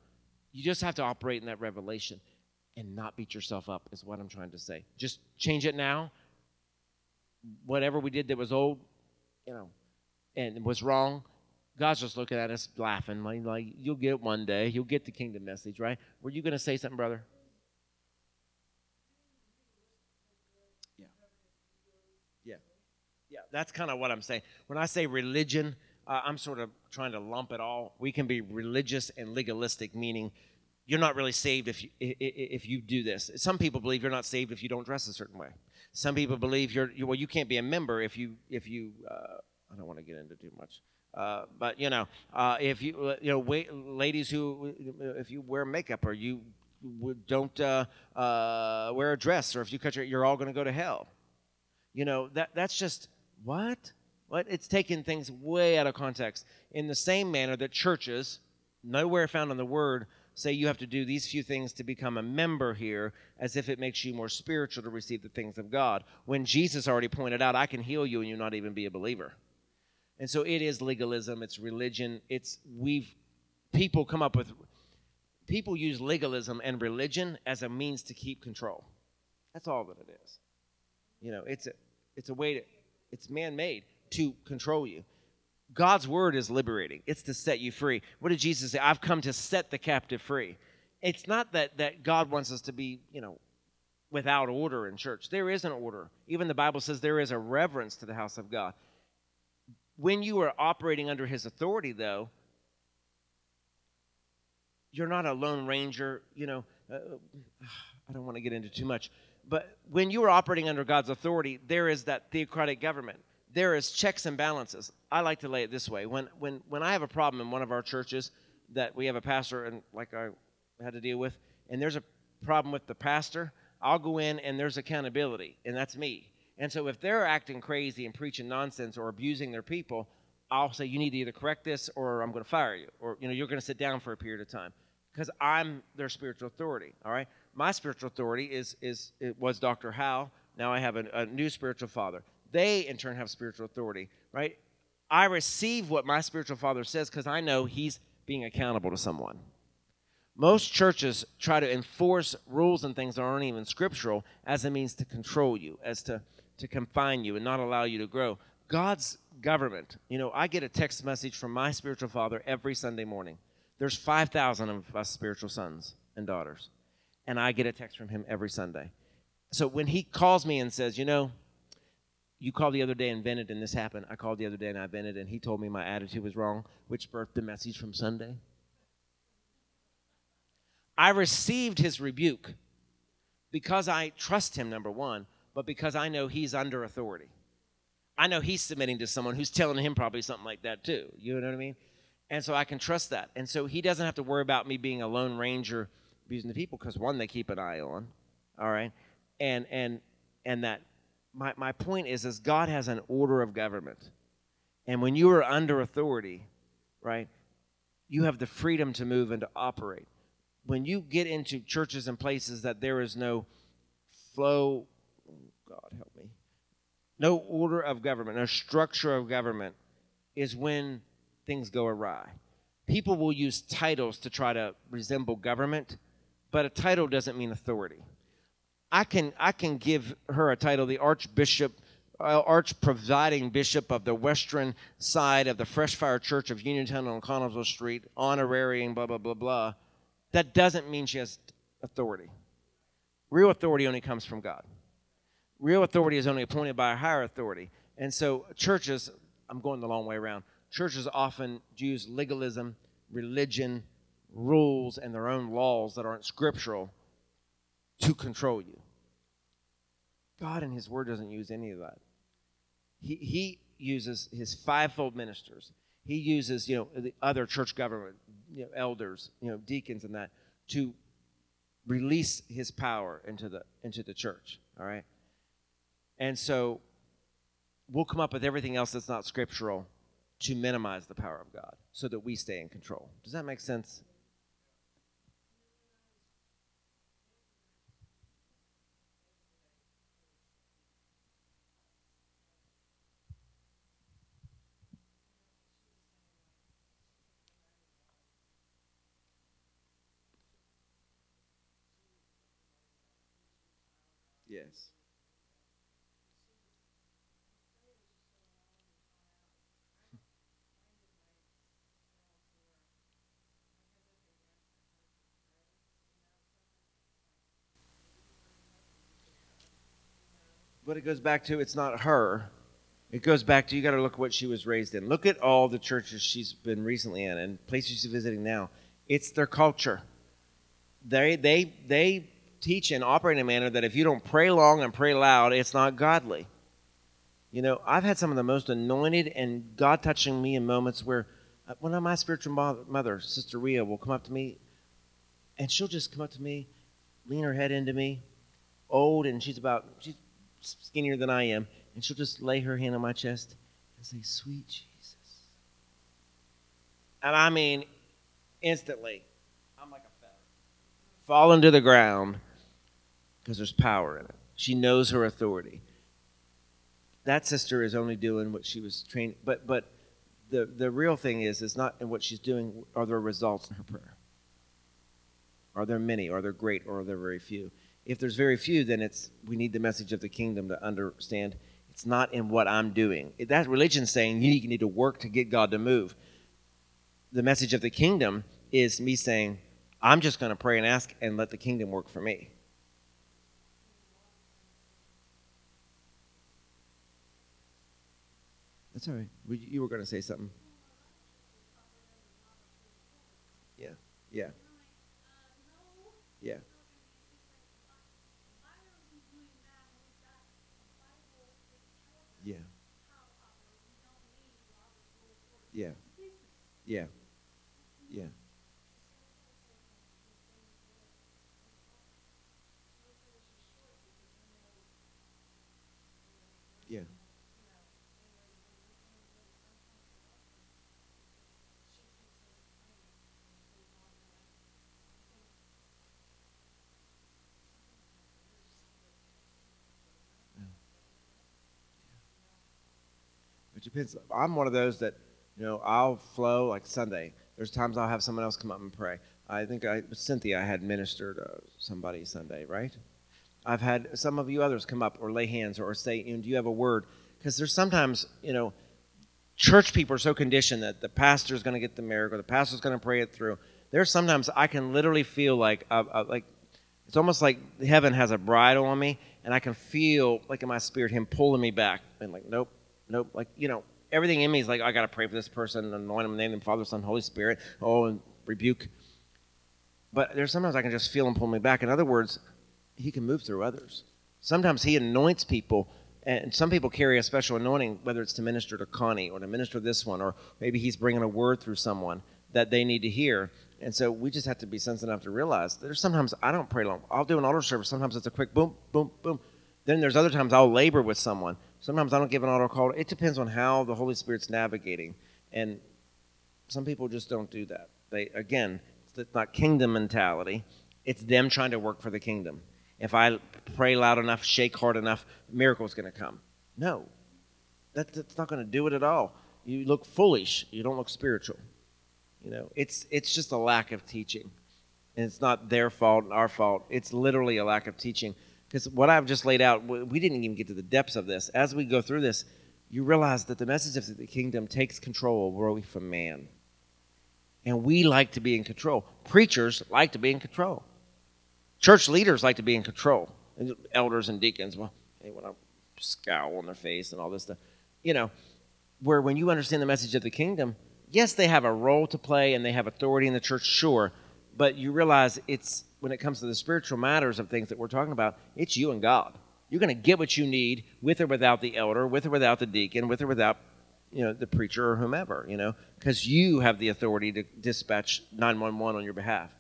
You just have to operate in that revelation and not beat yourself up, is what I'm trying to say. Just change it now. Whatever we did that was old, you know, and was wrong, God's just looking at us laughing, like, like you'll get it one day. You'll get the kingdom message, right? Were you going to say something, brother? Yeah. Yeah. Yeah, that's kind of what I'm saying. When I say religion, uh, I'm sort of trying to lump it all. We can be religious and legalistic, meaning you're not really saved if you if you do this. Some people believe you're not saved if you don't dress a certain way. Some people believe you're well, you can't be a member if you if you. Uh, I don't want to get into too much, uh, but you know, uh, if you you know, wait, ladies who if you wear makeup or you don't uh, uh, wear a dress or if you cut your, you're all going to go to hell. You know that that's just what what it's taking things way out of context. In the same manner that churches, nowhere found in the Word, say you have to do these few things to become a member here, as if it makes you more spiritual to receive the things of God. When Jesus already pointed out, I can heal you and you not even be a believer. And so it is legalism, it's religion, it's we've people come up with people use legalism and religion as a means to keep control. That's all that it is. You know, it's a it's a way to it's man-made to control you. God's word is liberating. It's to set you free. What did Jesus say? I've come to set the captive free. It's not that that God wants us to be, you know, without order in church. There is an order. Even the Bible says there is a reverence to the house of God. When you are operating under his authority though, you're not a lone ranger, you know, uh, I don't want to get into too much. But when you are operating under God's authority, there is that theocratic government there is checks and balances. I like to lay it this way: when when when I have a problem in one of our churches that we have a pastor and like I had to deal with, and there's a problem with the pastor, I'll go in and there's accountability, and that's me. And so if they're acting crazy and preaching nonsense or abusing their people, I'll say you need to either correct this or I'm going to fire you, or you know you're going to sit down for a period of time because I'm their spiritual authority. All right, my spiritual authority is is it was Dr. Howe. Now I have a, a new spiritual father they in turn have spiritual authority, right? I receive what my spiritual father says because I know he's being accountable to someone. Most churches try to enforce rules and things that aren't even scriptural as a means to control you, as to, to confine you and not allow you to grow. God's government, you know, I get a text message from my spiritual father every Sunday morning. There's 5,000 of us spiritual sons and daughters, and I get a text from him every Sunday. So when he calls me and says, you know, you called the other day and vented and this happened, I called the other day and I vented and he told me my attitude was wrong, which birthed the message from Sunday. I received his rebuke because I trust him, number one, but because I know he's under authority. I know he's submitting to someone who's telling him probably something like that too. You know what I mean? And so I can trust that. And so he doesn't have to worry about me being a lone ranger abusing the people because one, they keep an eye on. All right. And and and that my, my point is is God has an order of government. And when you are under authority, right, you have the freedom to move and to operate when you get into churches and places that there is no flow, oh God help me, no order of government, no structure of government, is when things go awry. People will use titles to try to resemble government, but a title doesn't mean authority. I can I can give her a title, the Archbishop, uh, Arch Presiding Bishop of the Western side of the Fresh Fire Church of Uniontown on Connellsville Street, honorary and blah blah blah blah that doesn't mean she has authority. Real authority only comes from God. Real authority is only appointed by a higher authority. And so churches, I'm going the long way around, churches often use legalism, religion, rules, and their own laws that aren't scriptural to control you. God in His Word doesn't use any of that. He, he uses His fivefold ministers. He uses, you know, the other church government, you know, elders, you know, deacons and that to release his power into the into the church. All right. And so we'll come up with everything else that's not scriptural to minimize the power of God so that we stay in control. Does that make sense? Yes. But it goes back to it's not her. It goes back to you got to look what she was raised in. Look at all the churches she's been recently in and places she's visiting now. It's their culture. They they they teach and operate in a manner that if you don't pray long and pray loud, it's not godly. You know, I've had some of the most anointed and God touching me in moments where uh, one of my spiritual mother, Sister Ria, will come up to me and she'll just come up to me, lean her head into me, old, and she's about, she's skinnier than I am, and she'll just lay her hand on my chest and say, Sweet Jesus. And I mean, instantly, I'm like a feather. falling to the ground because there's power in it. She knows her authority. That sister is only doing what she was trained, but but the the real thing is is not in what she's doing. Are there results in her prayer? Are there many? Are there great? Or are there very few? If there's very few, then it's we need the message of the kingdom to understand. It's not in what I'm doing. That religion's saying you need to work to get God to move. The message of the kingdom is me saying, I'm just going to pray and ask and let the kingdom work for me. That's all right. You were going to say something. Yeah. Yeah. Yeah. Yeah. Yeah. Yeah. Yeah. It depends. I'm one of those that, you know, I'll flow like Sunday. There's times I'll have someone else come up and pray. I think I Cynthia I had ministered uh, somebody Sunday, right? I've had some of you others come up or lay hands or say, you know, do you have a word? Because there's sometimes, you know, church people are so conditioned that the pastor's going to get the miracle, the pastor's going to pray it through. There's sometimes I can literally feel like, uh, uh, like it's almost like heaven has a bridle on me, and I can feel like in my spirit him pulling me back, and like, nope, nope, like you know, everything in me is like, I got to pray for this person, anoint them, name them Father, Son, Holy Spirit. Oh, and rebuke. But there's sometimes I can just feel him pull me back. In other words, he can move through others. Sometimes he anoints people, and some people carry a special anointing, whether it's to minister to Connie or to minister to this one, or maybe he's bringing a word through someone that they need to hear. And so we just have to be sensitive enough to realize there's sometimes I don't pray long. I'll do an altar service. Sometimes it's a quick boom, boom, boom. Then there's other times I'll labor with someone. Sometimes I don't give an altar call. It depends on how the Holy Spirit's navigating. And some people just don't do that. They again, it's not kingdom mentality. It's them trying to work for the kingdom. If I pray loud enough, shake hard enough, miracle's going to come. No, that, that's not going to do it at all. You look foolish. You don't look spiritual. You know, it's it's just a lack of teaching, and it's not their fault, our fault. It's literally a lack of teaching. Because what I've just laid out, we didn't even get to the depths of this. As we go through this, you realize that the message of the kingdom takes control away from man. And we like to be in control. Preachers like to be in control. Church leaders like to be in control. Elders and deacons, well, they want to scowl on their face and all this stuff. You know, where when you understand the message of the kingdom, yes, they have a role to play and they have authority in the church, sure. But you realize it's when it comes to the spiritual matters of things that we're talking about, it's you and God. You're going to get what you need with or without the elder, with or without the deacon, with or without you know the preacher or whomever you know because you have the authority to dispatch 911 on your behalf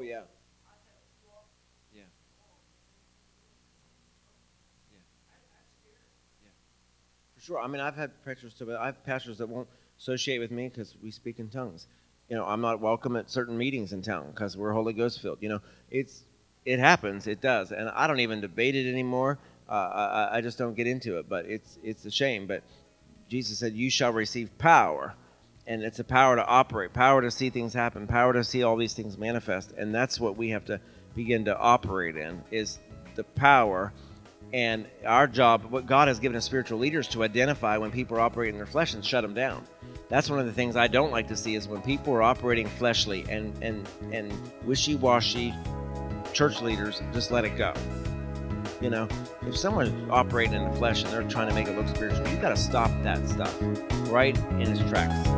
Oh yeah. Yeah. Yeah. Yeah. For sure. I mean, I've had pastors to, I have pastors that won't associate with me because we speak in tongues. You know, I'm not welcome at certain meetings in town because we're Holy Ghost filled. You know, it's it happens. It does, and I don't even debate it anymore. Uh, I, I just don't get into it. But it's it's a shame. But Jesus said, "You shall receive power." And it's a power to operate, power to see things happen, power to see all these things manifest, and that's what we have to begin to operate in is the power. And our job, what God has given us spiritual leaders to identify when people are operating in their flesh and shut them down. That's one of the things I don't like to see is when people are operating fleshly and and and wishy-washy church leaders just let it go. You know, if someone's operating in the flesh and they're trying to make it look spiritual, you got to stop that stuff right in its tracks.